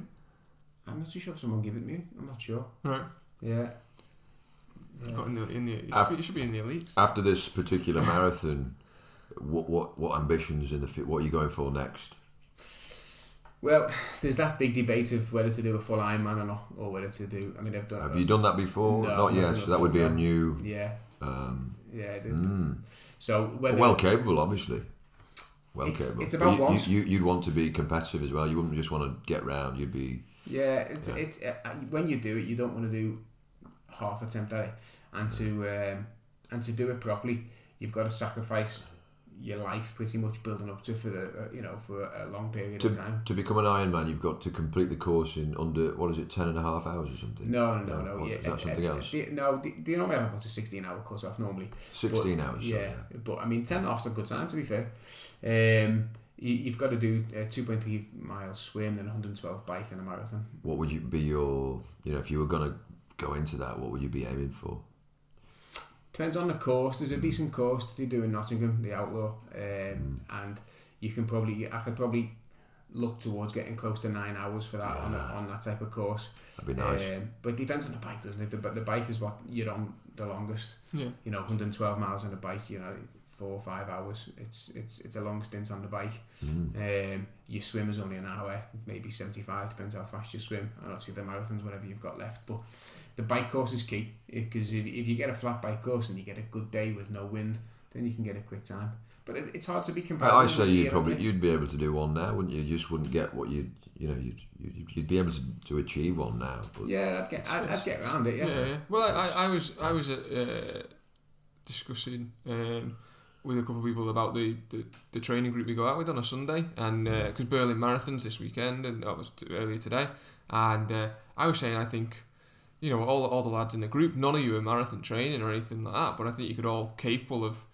I'm not too sure if someone gave it me. I'm not sure. Right. Yeah. You Yeah. got in the, in the, you, should Af- be, you should be in the elites. After this particular marathon, what what what ambitions in the fit? What are you going for next? Well, there's that big debate of whether to do a full Ironman or not, or whether to do. I mean, I've done. Have you done that before? No, Not yet. So that would be a new. Yeah, Um, yeah. mm. So whether well capable, obviously. Well It's- capable. it's about you, once. you, you'd want to be competitive as well. You wouldn't just want to get round. You'd be. yeah, it's Yeah. it's uh, when you do it, you don't want to do half attempt at it, and to um, and to do it properly, you've got to sacrifice your life pretty much building up to for uh, you know for a long period of time. To become an Ironman, you've got to complete the course in under what is it, ten and a half hours or something. No, no, no, No, what, yeah, is that something uh, else? the- no, the, the normally have about a sixteen-hour cut off normally. Sixteen But- hours. Yeah, sorry, but I mean, ten and a half's a good time to be fair. Um, you, you've got to do a two point three miles swim, then one hundred and twelve bike and a marathon. What would you be your? You know, if you were gonna go into that, what would you be aiming for? Depends on the course. There's a decent course that they do in Nottingham, the Outlaw, um, and you can probably I could probably look towards getting close to nine hours for that on, a, on that type of course. That'd be nice. Um, but it depends on the bike, doesn't it? The, but the bike is what you're on the longest. Yeah. You know, 112 miles on the bike. You know, four or five hours. It's it's it's a long stint on the bike. Mm. Um, your swim is only an hour, maybe 75, depends how fast you swim. And obviously the marathons, whatever you've got left. But the bike course is key because if, if you get a flat bike course and you get a good day with no wind, then you can get a quick time. But it, it's hard to be I, competitive. I say you'd probably you'd be able to do one now, wouldn't you? You just wouldn't get what you'd you know you'd you'd, you'd be able to, to achieve one now. But Yeah, I'd get, I'd, I'd get around it, yeah. Yeah, yeah. Well, I, I, I was I was uh, discussing um, with a couple of people about the, the, the training group we go out with on a Sunday, and because Berlin Marathon's this weekend, and that was t- earlier today, and uh, I was saying I think. You know, all, all the lads in the group, none of you are marathon training or anything like that, but I think you could all capable of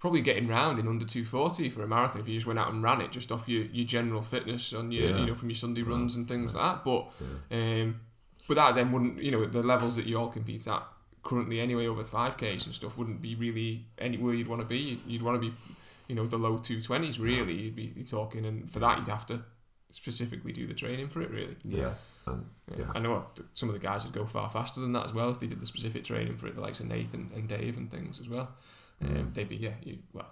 probably getting round in under 240 for a marathon if you just went out and ran it just off your, your general fitness on your Yeah. you know from your Sunday runs and things like that but Yeah. um, but that then wouldn't, you know, the levels that you all compete at currently anyway over 5Ks and stuff wouldn't be really anywhere you'd want to be. You'd, you'd want to be, you know, the low 220s really. You'd be you're talking, and for that you'd have to specifically do the training for it really. yeah, um, Yeah. Yeah. I know some of the guys would go far faster than that as well if they did the specific training for it, the likes of Nathan and Dave and things as well. Um, Mm. They'd be, yeah, you, well,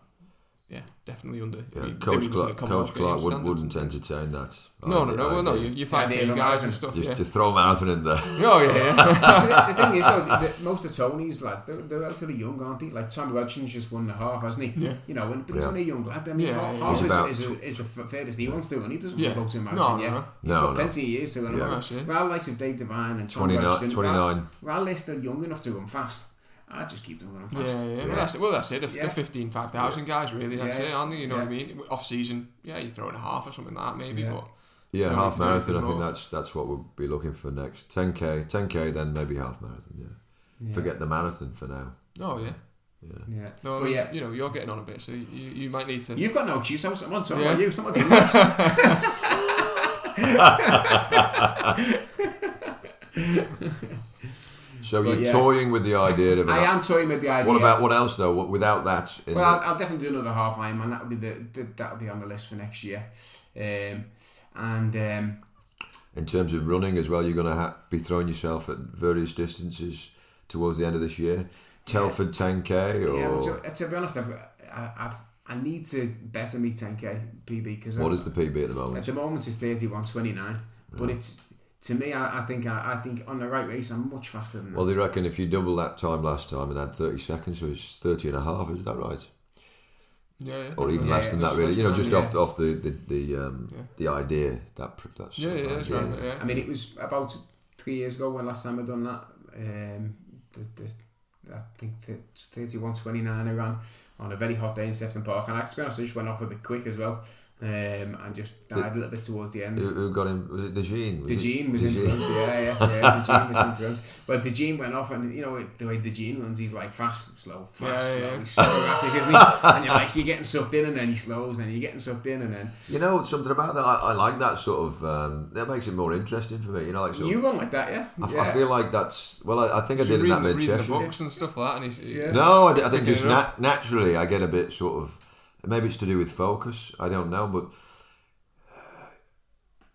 yeah, definitely under. yeah. I Coach Clark, Coach Clark wouldn't, wouldn't entertain that. No, no, I- no, well, no, you, you five Yeah, K guys Marathon. and stuff, just, yeah. just throw a marathon in there. (laughs) Oh, yeah, yeah. (laughs) the, the thing is, though, the, most of Tony's lads, they're, they're relatively young, aren't they? Like Tom Welchins just won the half, hasn't he? Yeah. You know, and, but he's Yeah. only a young lad. I mean, Yeah, half, yeah, half He's about is, is, is the furthest he wants to, and he doesn't Yeah. want to go to a No, marathon no, yet. no. He's No, got no. plenty of years to run. Yeah. Yeah. That's it. Well, likes of Dave Devine and Tom 29, Welchton, 29. Well, they're still young enough to run fast. I'd just keep them running Yeah, fast. yeah, Yeah. Well, that's it. Well, that's it. The, Yeah. the 15, 5,000 guys, really. That's Yeah. it, aren't they? You know what I mean? Off season, yeah, you throw in a half or something like that, maybe. Yeah. But Yeah, So half we need to do marathon. I think that's that's what we'll be looking for next. 10k, 10k, then maybe half marathon. Yeah. Yeah. Forget the marathon for now. oh yeah, Yeah. Yeah. no, But yeah. you know, you're getting on a bit, so you, you might need to. You've got no excuse. I was someone talking Yeah. about you. Someone doing that. So But you're yeah. toying with the idea of. (laughs) I am toying with the idea. What about what else though? What, without that, in Well, the- I'll, I'll definitely do another half Ironman. That would be the, the that would be on the list for next year. Um, and um, in terms of running as well, you're going to ha- be throwing yourself at various distances towards the end of this year. Telford 10k or yeah, well, to, to be honest, I've, I, I've I need to better me 10k PB because what is the PB at the moment? at the moment it's 31.29, but Yeah. it's to me I, I think I, I think on the right race I'm much faster than that. Well, they reckon if you double that time last time and add 30 seconds, so it's 30 and a half, is that right? yeah, yeah. Or even Yeah, less than that, really. You know, just that, off off the the the, um, Yeah. the idea that pr- that's Yeah, yeah, that's right. Yeah. I mean, it was about three years ago when last time I done that. Um, the, the I think it's 31.29 I ran on a very hot day in Sefton Park, and I, to be honest, I just went off a bit quick as well. Um, and just died a little bit towards the end. Who, who got him? Was it De Jean? Was De? Jean was De in Jean? front, yeah, yeah, yeah. De Jean was in front. But De Jean went off, and you know the way De Jean runs, he's like fast, slow, fast, Yeah, slow. yeah. He's so erratic, isn't he? (laughs) And you're like, you're getting sucked in, and then he slows, and you're getting sucked in, and then You know something about that? I, I like that sort of. Um, that makes it more interesting for me. You know, like sort you of, run like that, yeah. I, f- yeah. I feel like that's. Well, I, I think I You're did in that reading, the, mid reading the books and stuff like that, and he's, Yeah. No, I, d- I think just it nat- naturally I get a bit sort of. Maybe it's to do with focus. I don't know, but uh,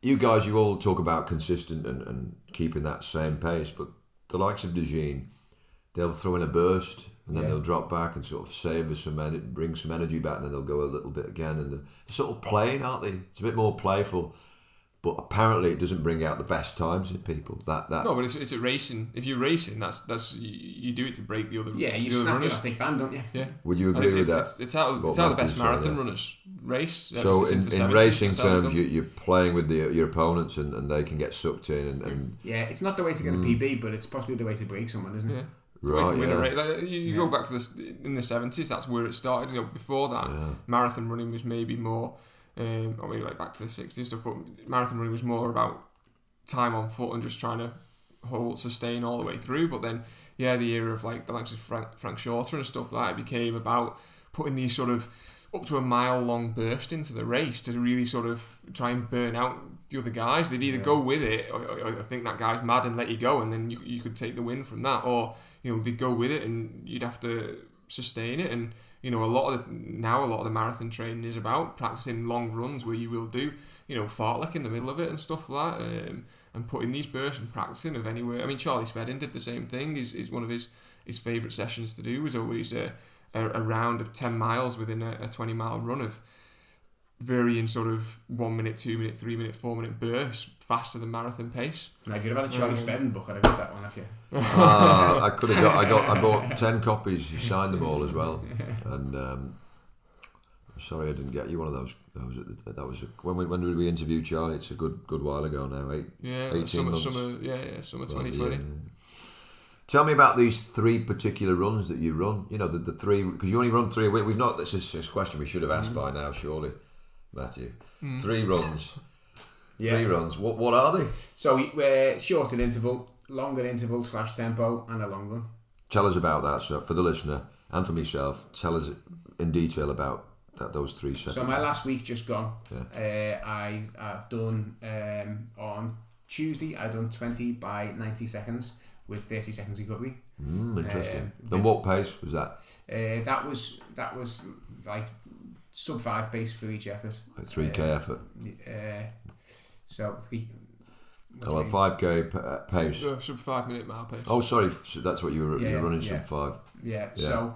you guys, you all talk about consistent and, and keeping that same pace. But the likes of De Jean, they'll throw in a burst and then Yeah. they'll drop back and sort of save us some energy, bring some energy back, and then they'll go a little bit again. And they're sort of playing, aren't they? It's a bit more playful. But apparently, it doesn't bring out the best times in people. That that No, but it's, it's a racing. If you're racing, that's that's you, you do it to break the other. yeah, you the snap your runners. elastic band, don't you? Yeah, would you and agree it's, with it's, that? it's, it's how it's how the best marathon yeah. runners race. ever So in, in racing that's how they've terms, you, you're playing with the, your opponents and, and they can get sucked in and, and Yeah, it's not the way to get a hmm. PB, but it's possibly the way to break someone, isn't it? Yeah. It's a way Right, to win yeah. a race. Like, you you go back to this in the seventies. That's where it started. You know, before that, Yeah. marathon running was maybe more, um, or maybe like back to the sixties stuff. But marathon running was more about time on foot and just trying to hold sustain all the way through. But then, yeah, the era of like the likes of Frank, Frank Shorter and stuff like that became about putting these sort of up to a mile long burst into the race to really sort of try and burn out the other guys. They'd either Yeah. go with it or, or, or think that guy's mad and let you go, and then you, you could take the win from that, or you know they'd go with it and you'd have to sustain it. And you know a lot of the, now a lot of the marathon training is about practicing long runs where you will do you know fartlek in the middle of it and stuff like that, um, and putting these bursts and practicing of anywhere. I mean Charlie Spedding did the same thing. Is is one of his his favourite sessions to do was always a, a, a round of 10 miles within a, a 20 mile run of varying sort of one minute, two minute, three minute, four minute bursts faster than marathon pace. Now, if you'd have had a Charlie Um, Spedding book, I'd have got that one off you. Ah, I could have got. I got. I bought (laughs) ten copies. You signed them all as well. And um, I'm sorry I didn't get you one of those. That was at the, that was when we, when did we interview Charlie? It's a good good while ago now. Eight. Yeah, 18 summer, months. summer, yeah, yeah, summer 2020. yeah. Tell me about these three particular runs that you run. You know the, the three because you only run three a week. We've not. This is this question we should have asked by now, surely, Matthew. Three runs. Three runs. What what are they? So we- we're shorter interval, longer interval slash tempo, and a long run. Tell us about that, so for the listener and for myself. Tell us in detail about that those three So my last week just gone. Yeah. Uh, I I've done um, on Tuesday. I've done twenty by ninety seconds with thirty seconds recovery. Mm, interesting. Um, and what pace was that? Uh, that was that was like sub five pace for each effort. Like three k Uh, effort. Uh, so three. Oh, like five k p- uh, pace. Uh, sub five minute mile pace. Oh, sorry. so that's what you were, you were running yeah. sub five. Yeah. Yeah. So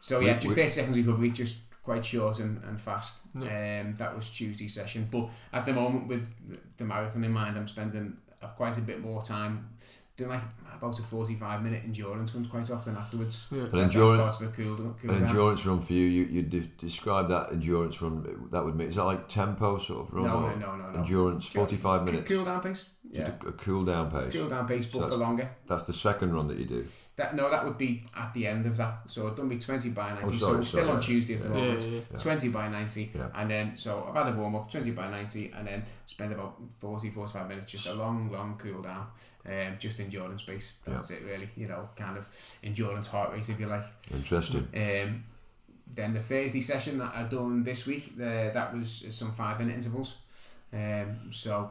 so We- yeah, just we- thirty seconds recovery, just quite short and, and fast. Yeah. Um, that was Tuesday session. But at the moment, with the marathon in mind, I'm spending uh, quite a bit more time doing like about a 45 minute endurance run quite often afterwards. Yeah. An endurance, part of the cool, cool an endurance run for you. You you de- describe that endurance run. That would mean is that like tempo sort of run No, or no, no, no, no. endurance? Forty five Cool- minutes. Cool down pace. Just Yeah. a, a cool down pace. Cool down pace, So but for that's- longer. That's the second run that you do. That no, that would be at the end of that. So I've done me twenty by ninety. Oh, so sorry, we're still sorry, on yeah. Tuesday at the Yeah. Yeah, moment. yeah, Yeah. Twenty by ninety, Yeah. and then so I've had a warm up twenty by ninety, and then spend about 40, 45 minutes just a long, long cool down, um, just endurance pace. That's it, really. You know, kind of endurance heart rate, if you like. Interesting. Um, then the Thursday session that I done this week, uh, that was some five minute intervals. Um, so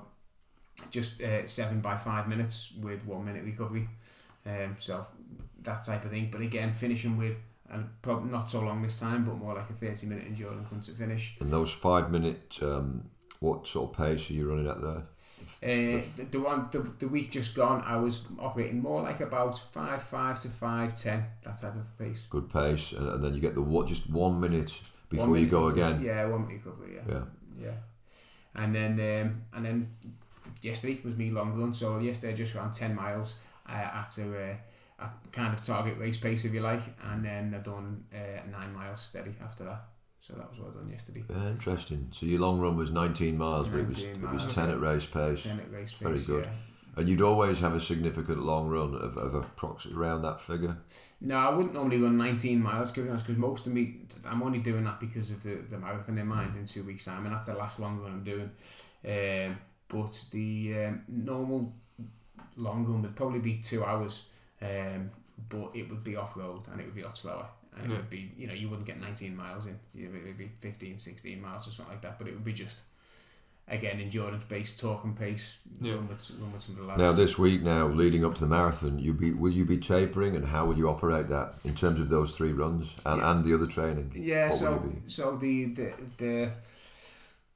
just uh, seven by five minutes with one minute recovery. Um, so that type of thing. But again, finishing with and probably not so long this time, but more like a thirty minute endurance run to finish. And those five minute, um, what sort of pace are you running at there? Uh, the, the one the, the week just gone, I was operating more like about five five to five ten that type of pace. Good pace, and, and then you get the what? Just one minute before One you minute go again. Yeah, one minute recovery. Yeah. Yeah. Yeah. And then um, and then yesterday was me long run. So yesterday I just ran ten miles uh, at a, uh, at kind of target race pace if you like, and then I done uh, nine miles steady after that. So that was what I done yesterday. Yeah, interesting. So your long run was 19 miles, but it was 19 it was 10 at race pace. Ten at race pace. Very good. And you'd always have a significant long run of, of approximately around that figure. No, I wouldn't normally run 19 miles because most of me, I'm only doing that because of the, the marathon in mind in two weeks' time, and that's the last long run I'm doing. Um, but the um, normal long run would probably be two hours, um, but it would be off road and it would be a lot slower. And it would be, you know, you wouldn't get 19 miles in, you know, it would be 15, 16 miles or something like that, but it would be just, again, endurance based, talk and pace, Yeah. run, with, run with some of the lads. Now, this week, now leading up to the marathon, you be will you be tapering, and how will you operate that in terms of those three runs and, Yeah. and the other training? Yeah, What so so the the the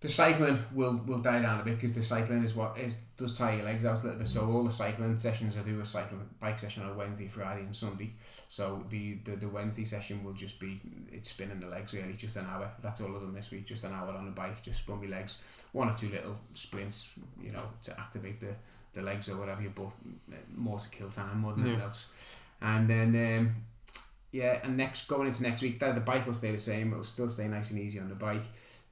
the cycling will will die down a bit because the cycling is what is does tire your legs out a little bit. So all the cycling sessions I do a cycling bike session on Wednesday, Friday, and Sunday. So the, the the Wednesday session will just be it's spinning the legs really, just an hour. That's all I've done this week, just an hour on the bike, just spun my legs, one or two little sprints, you know, to activate the the legs or whatever. But uh, more to kill time more than anything Yeah. else. And then. Um, yeah, and next going into next week, the, the bike will stay the same. It'll still stay nice and easy on the bike.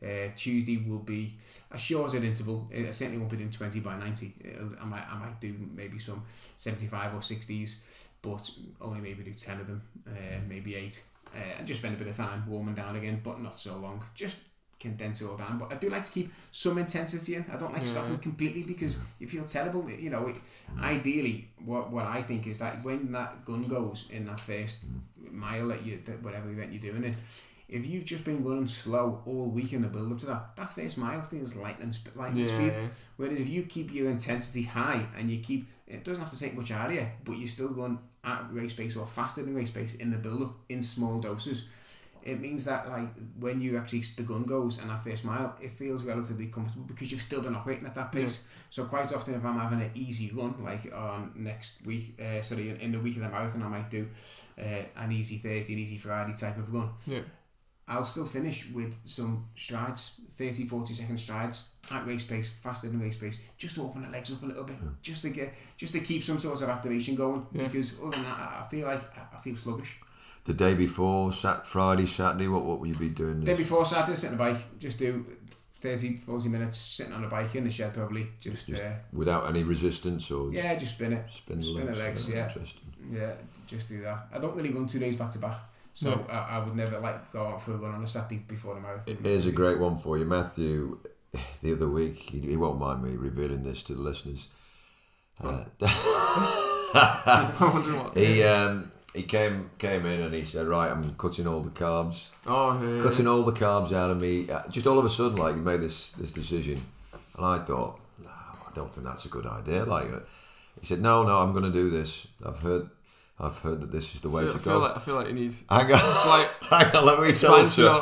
Uh, Tuesday will be a shorter interval. I certainly won't be doing twenty by ninety. It'll, I might I might do maybe some seventy five or sixties, but only maybe do ten of them, uh, maybe eight, uh, and just spend a bit of time warming down again, but not so long. Just condense it all down. But I do like to keep some intensity in. I don't like Yeah. stopping completely because you feel terrible. You know, it, ideally, what what I think is that when that gun goes in that first mile that you that whatever event you're doing it, if you've just been running slow all week in the build up to that, that first mile feels lightning sp- lightning Yeah, speed. yeah. Whereas if you keep your intensity high and you keep it doesn't have to take much out of you, but you're still going at race pace or faster than race pace in the build up in small doses. It means that like when you actually the gun goes and that first mile, it feels relatively comfortable because you've still been operating at that pace. So quite often, if I'm having an easy run, like on next week, uh, sorry, in, in the week of the marathon, I might do uh, an easy Thursday, an easy Friday type of run. Yeah. I'll still finish with some strides, 30, 40 second strides at race pace, faster than race pace, just to open the legs up a little bit, just to get, just to keep some sort of activation going. Yeah. Because other than that, I I feel like I feel sluggish. The day before, sat Friday, Saturday, what what will you be doing? This? Day before Saturday, sit on the bike, just do 30, 40 minutes sitting on the bike in the shed probably, just, Just uh, without any resistance or yeah, just spin it. spin the spin the legs? legs, yeah. Interesting. Yeah, just do that. I don't really run two days back to back, so No. I, I would never like go out for a run on a Saturday before the marathon. Here's a great one for you, Matthew. (sighs) The other week, he, he won't mind me revealing this to the listeners. Uh, (laughs) (laughs) I wonder what. he um, he came came in and he said, "Right, I'm cutting all the carbs, Oh, yeah. cutting all the carbs out of me." Uh, Just all of a sudden, like he made this this decision, and I thought, "No, I don't think that's a good idea." Like uh, he said, "No, no, I'm going to do this. I've heard, I've heard that this is the way feel, to I feel go." like I feel like you need hang on, slight (laughs) hang on, let me tell story. on,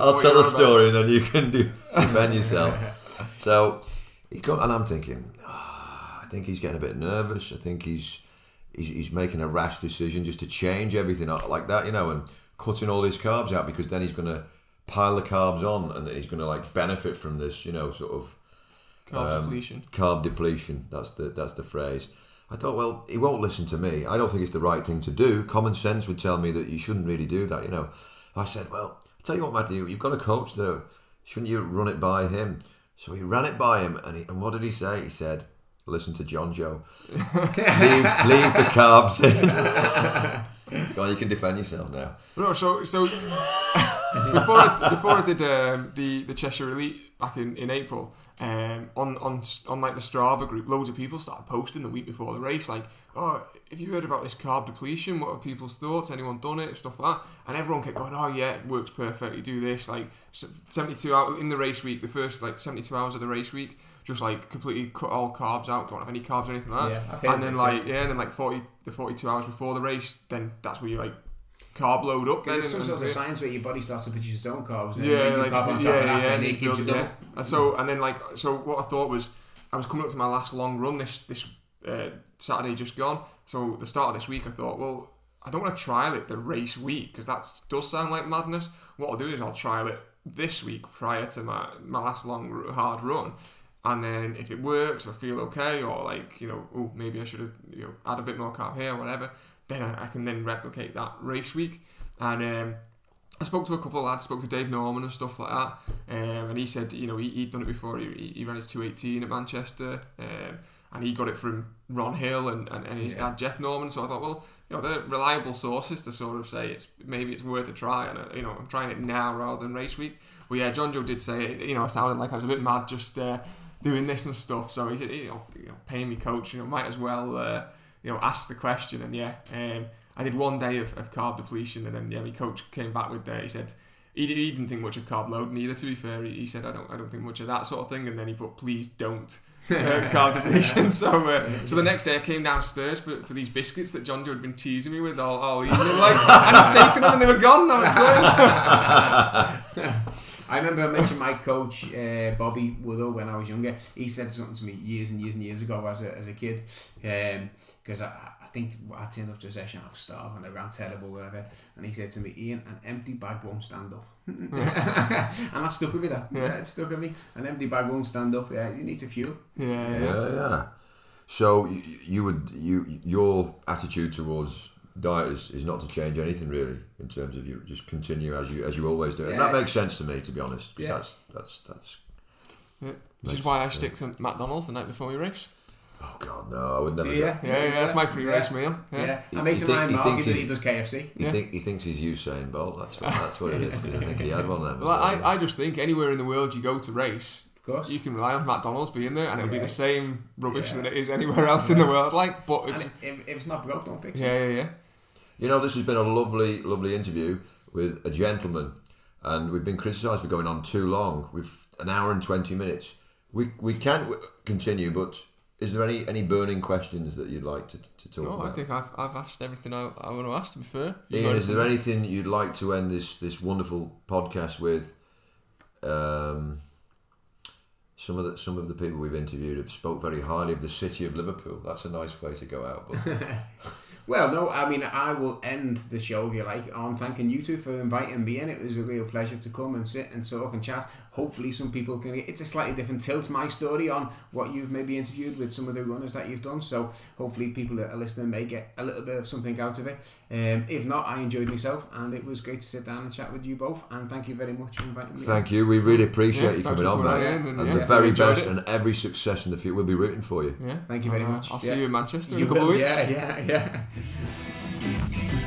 on, I'll tell you're the about. story and then you can do, (laughs) defend yourself. So he come and I'm thinking, "Ah, I think he's getting a bit nervous. I think he's, he's he's making a rash decision just to change everything out like that, you know, and cutting all his carbs out because then he's going to pile the carbs on and he's going to like benefit from this, you know, sort of Carb um, depletion. carb depletion. That's the that's the phrase. I thought, well, he won't listen to me. I don't think it's the right thing to do. Common sense would tell me that you shouldn't really do that. You know, I said, well, I tell you what, Matthew, you've got a coach though. Shouldn't you run it by him? So he ran it by him, and, he, and what did he say? He said, listen to John Joe. (laughs) leave, leave the carbs in. (laughs) Go on, you can defend yourself now. No, so so (laughs) before I, before I did um, the the Cheshire Elite back in, in April, um, on on on like the Strava group, loads of people started posting the week before the race, like, oh, have you heard about this carb depletion? What are people's thoughts? Anyone done it? Stuff like that, and everyone kept going, oh yeah, it works perfectly. Do this like seventy two hours in the race week, the first like seventy two hours of the race week, just like completely cut all carbs out, don't have any carbs or anything like that. Yeah, and then like yeah, and then like forty the forty two hours before the race, then that's where you like carb load up. There's some and- sort of science where your body starts to produce its own carbs. And yeah, like carb on top yeah, of that, yeah, and and it gives you double. yeah. And so and then like so what I thought was I was coming up to my last long run this this uh, Saturday just gone. So the start of this week I thought, well, I don't want to trial it the race week because that does sound like madness. What I'll do is I'll trial it this week prior to my my last long hard run. And then if it works, I feel okay, or like you know, oh maybe I should have you know add a bit more carb here, or whatever. Then I, I can then replicate that race week. And um, I spoke to a couple of lads, spoke to Dave Norman and stuff like that, um, and he said, you know, he, he'd done it before. He, he ran his 218 at Manchester, um, and he got it from Ron Hill and, and, and his Yeah. dad Jeff Norman. So I thought, well, you know, they're reliable sources to sort of say it's maybe it's worth a try, and uh, you know, I'm trying it now rather than race week. Well, yeah, John Joe did say, you know, I sounded like I was a bit mad just uh, doing this and stuff. So he said, you know, you know paying me coach, you know, might as well, uh, you know, ask the question. And yeah, um, I did one day of, of carb depletion, and then yeah, my coach came back with uh, he said. He didn't, he didn't think much of carb loading either. To be fair, he, he said I don't I don't think much of that sort of thing, and then he put please don't uh, (laughs) carb depletion. (laughs) So uh, so the next day I came downstairs for, for these biscuits that John Joe had been teasing me with all, all evening, like, and I'd taken them and they were gone. (laughs) I was great. I remember I mentioned my coach, uh, Bobby Woodall, when I was younger. He said something to me years and years and years ago as a, as a kid. Because I, I think I turned up to a session, I was starving, I ran terrible, whatever. And he said to me, Ian, an empty bag won't stand up. (laughs) and that stuck with me, that. Yeah. Yeah. it stuck with me. An empty bag won't stand up. Yeah, you need to fuel. Yeah, Yeah, yeah. yeah. So you, you would you your attitude towards diet is, is not to change anything really in terms of you just continue as you as you always do, and that makes sense to me to be honest because Yeah. that's that's that's yeah. Which is why I stick to McDonald's the night before we race. oh god no I would never. Yeah. go- Yeah, yeah, that's my free Yeah. race meal. Yeah. Yeah. I You- made you to think- mine you Mark, he, does- he's- he does KFC. He Yeah. think he thinks he's Usain Bolt. That's what that's what it is. (laughs) 'cause I think he had one then. Well, I, I just think anywhere in the world you go to race, Of course. you can rely on McDonald's being there, and it'll be the same rubbish Yeah. that it is anywhere else in the world. Like, but it's if, if it's not broke, don't fix it. yeah, yeah, yeah. You know, this has been a lovely, lovely interview with a gentleman, and we've been criticised for going on too long. We've an hour and twenty minutes. We we can continue, but is there any any burning questions that you'd like to, to talk about No, I think I've, I've asked everything I, I want to ask. To be fair, You Ian, is there anything? anything you'd like to end this this wonderful podcast with? Um, some of the some of the people we've interviewed have spoke very highly of the city of Liverpool. That's a nice way to go out. But (laughs) Well, no, I mean, I will end the show, if you like, on thanking you two for inviting me in. It was a real pleasure to come and sit and talk and chat. Hopefully, some people can. Get it's a slightly different tilt, my story, on what you've maybe interviewed with some of the runners that you've done. So, hopefully, people that are listening may get a little bit of something out of it. Um, if not, I enjoyed myself, and it was great to sit down and chat with you both. And thank you very much for inviting me. thank you. We really appreciate Yeah, you coming on, mate. on in, And, and, the very best it. and every success in the future. We'll be rooting for you. Yeah. Thank you very uh, much. I'll see you in Manchester You in a couple will, of weeks. Yeah, yeah, yeah.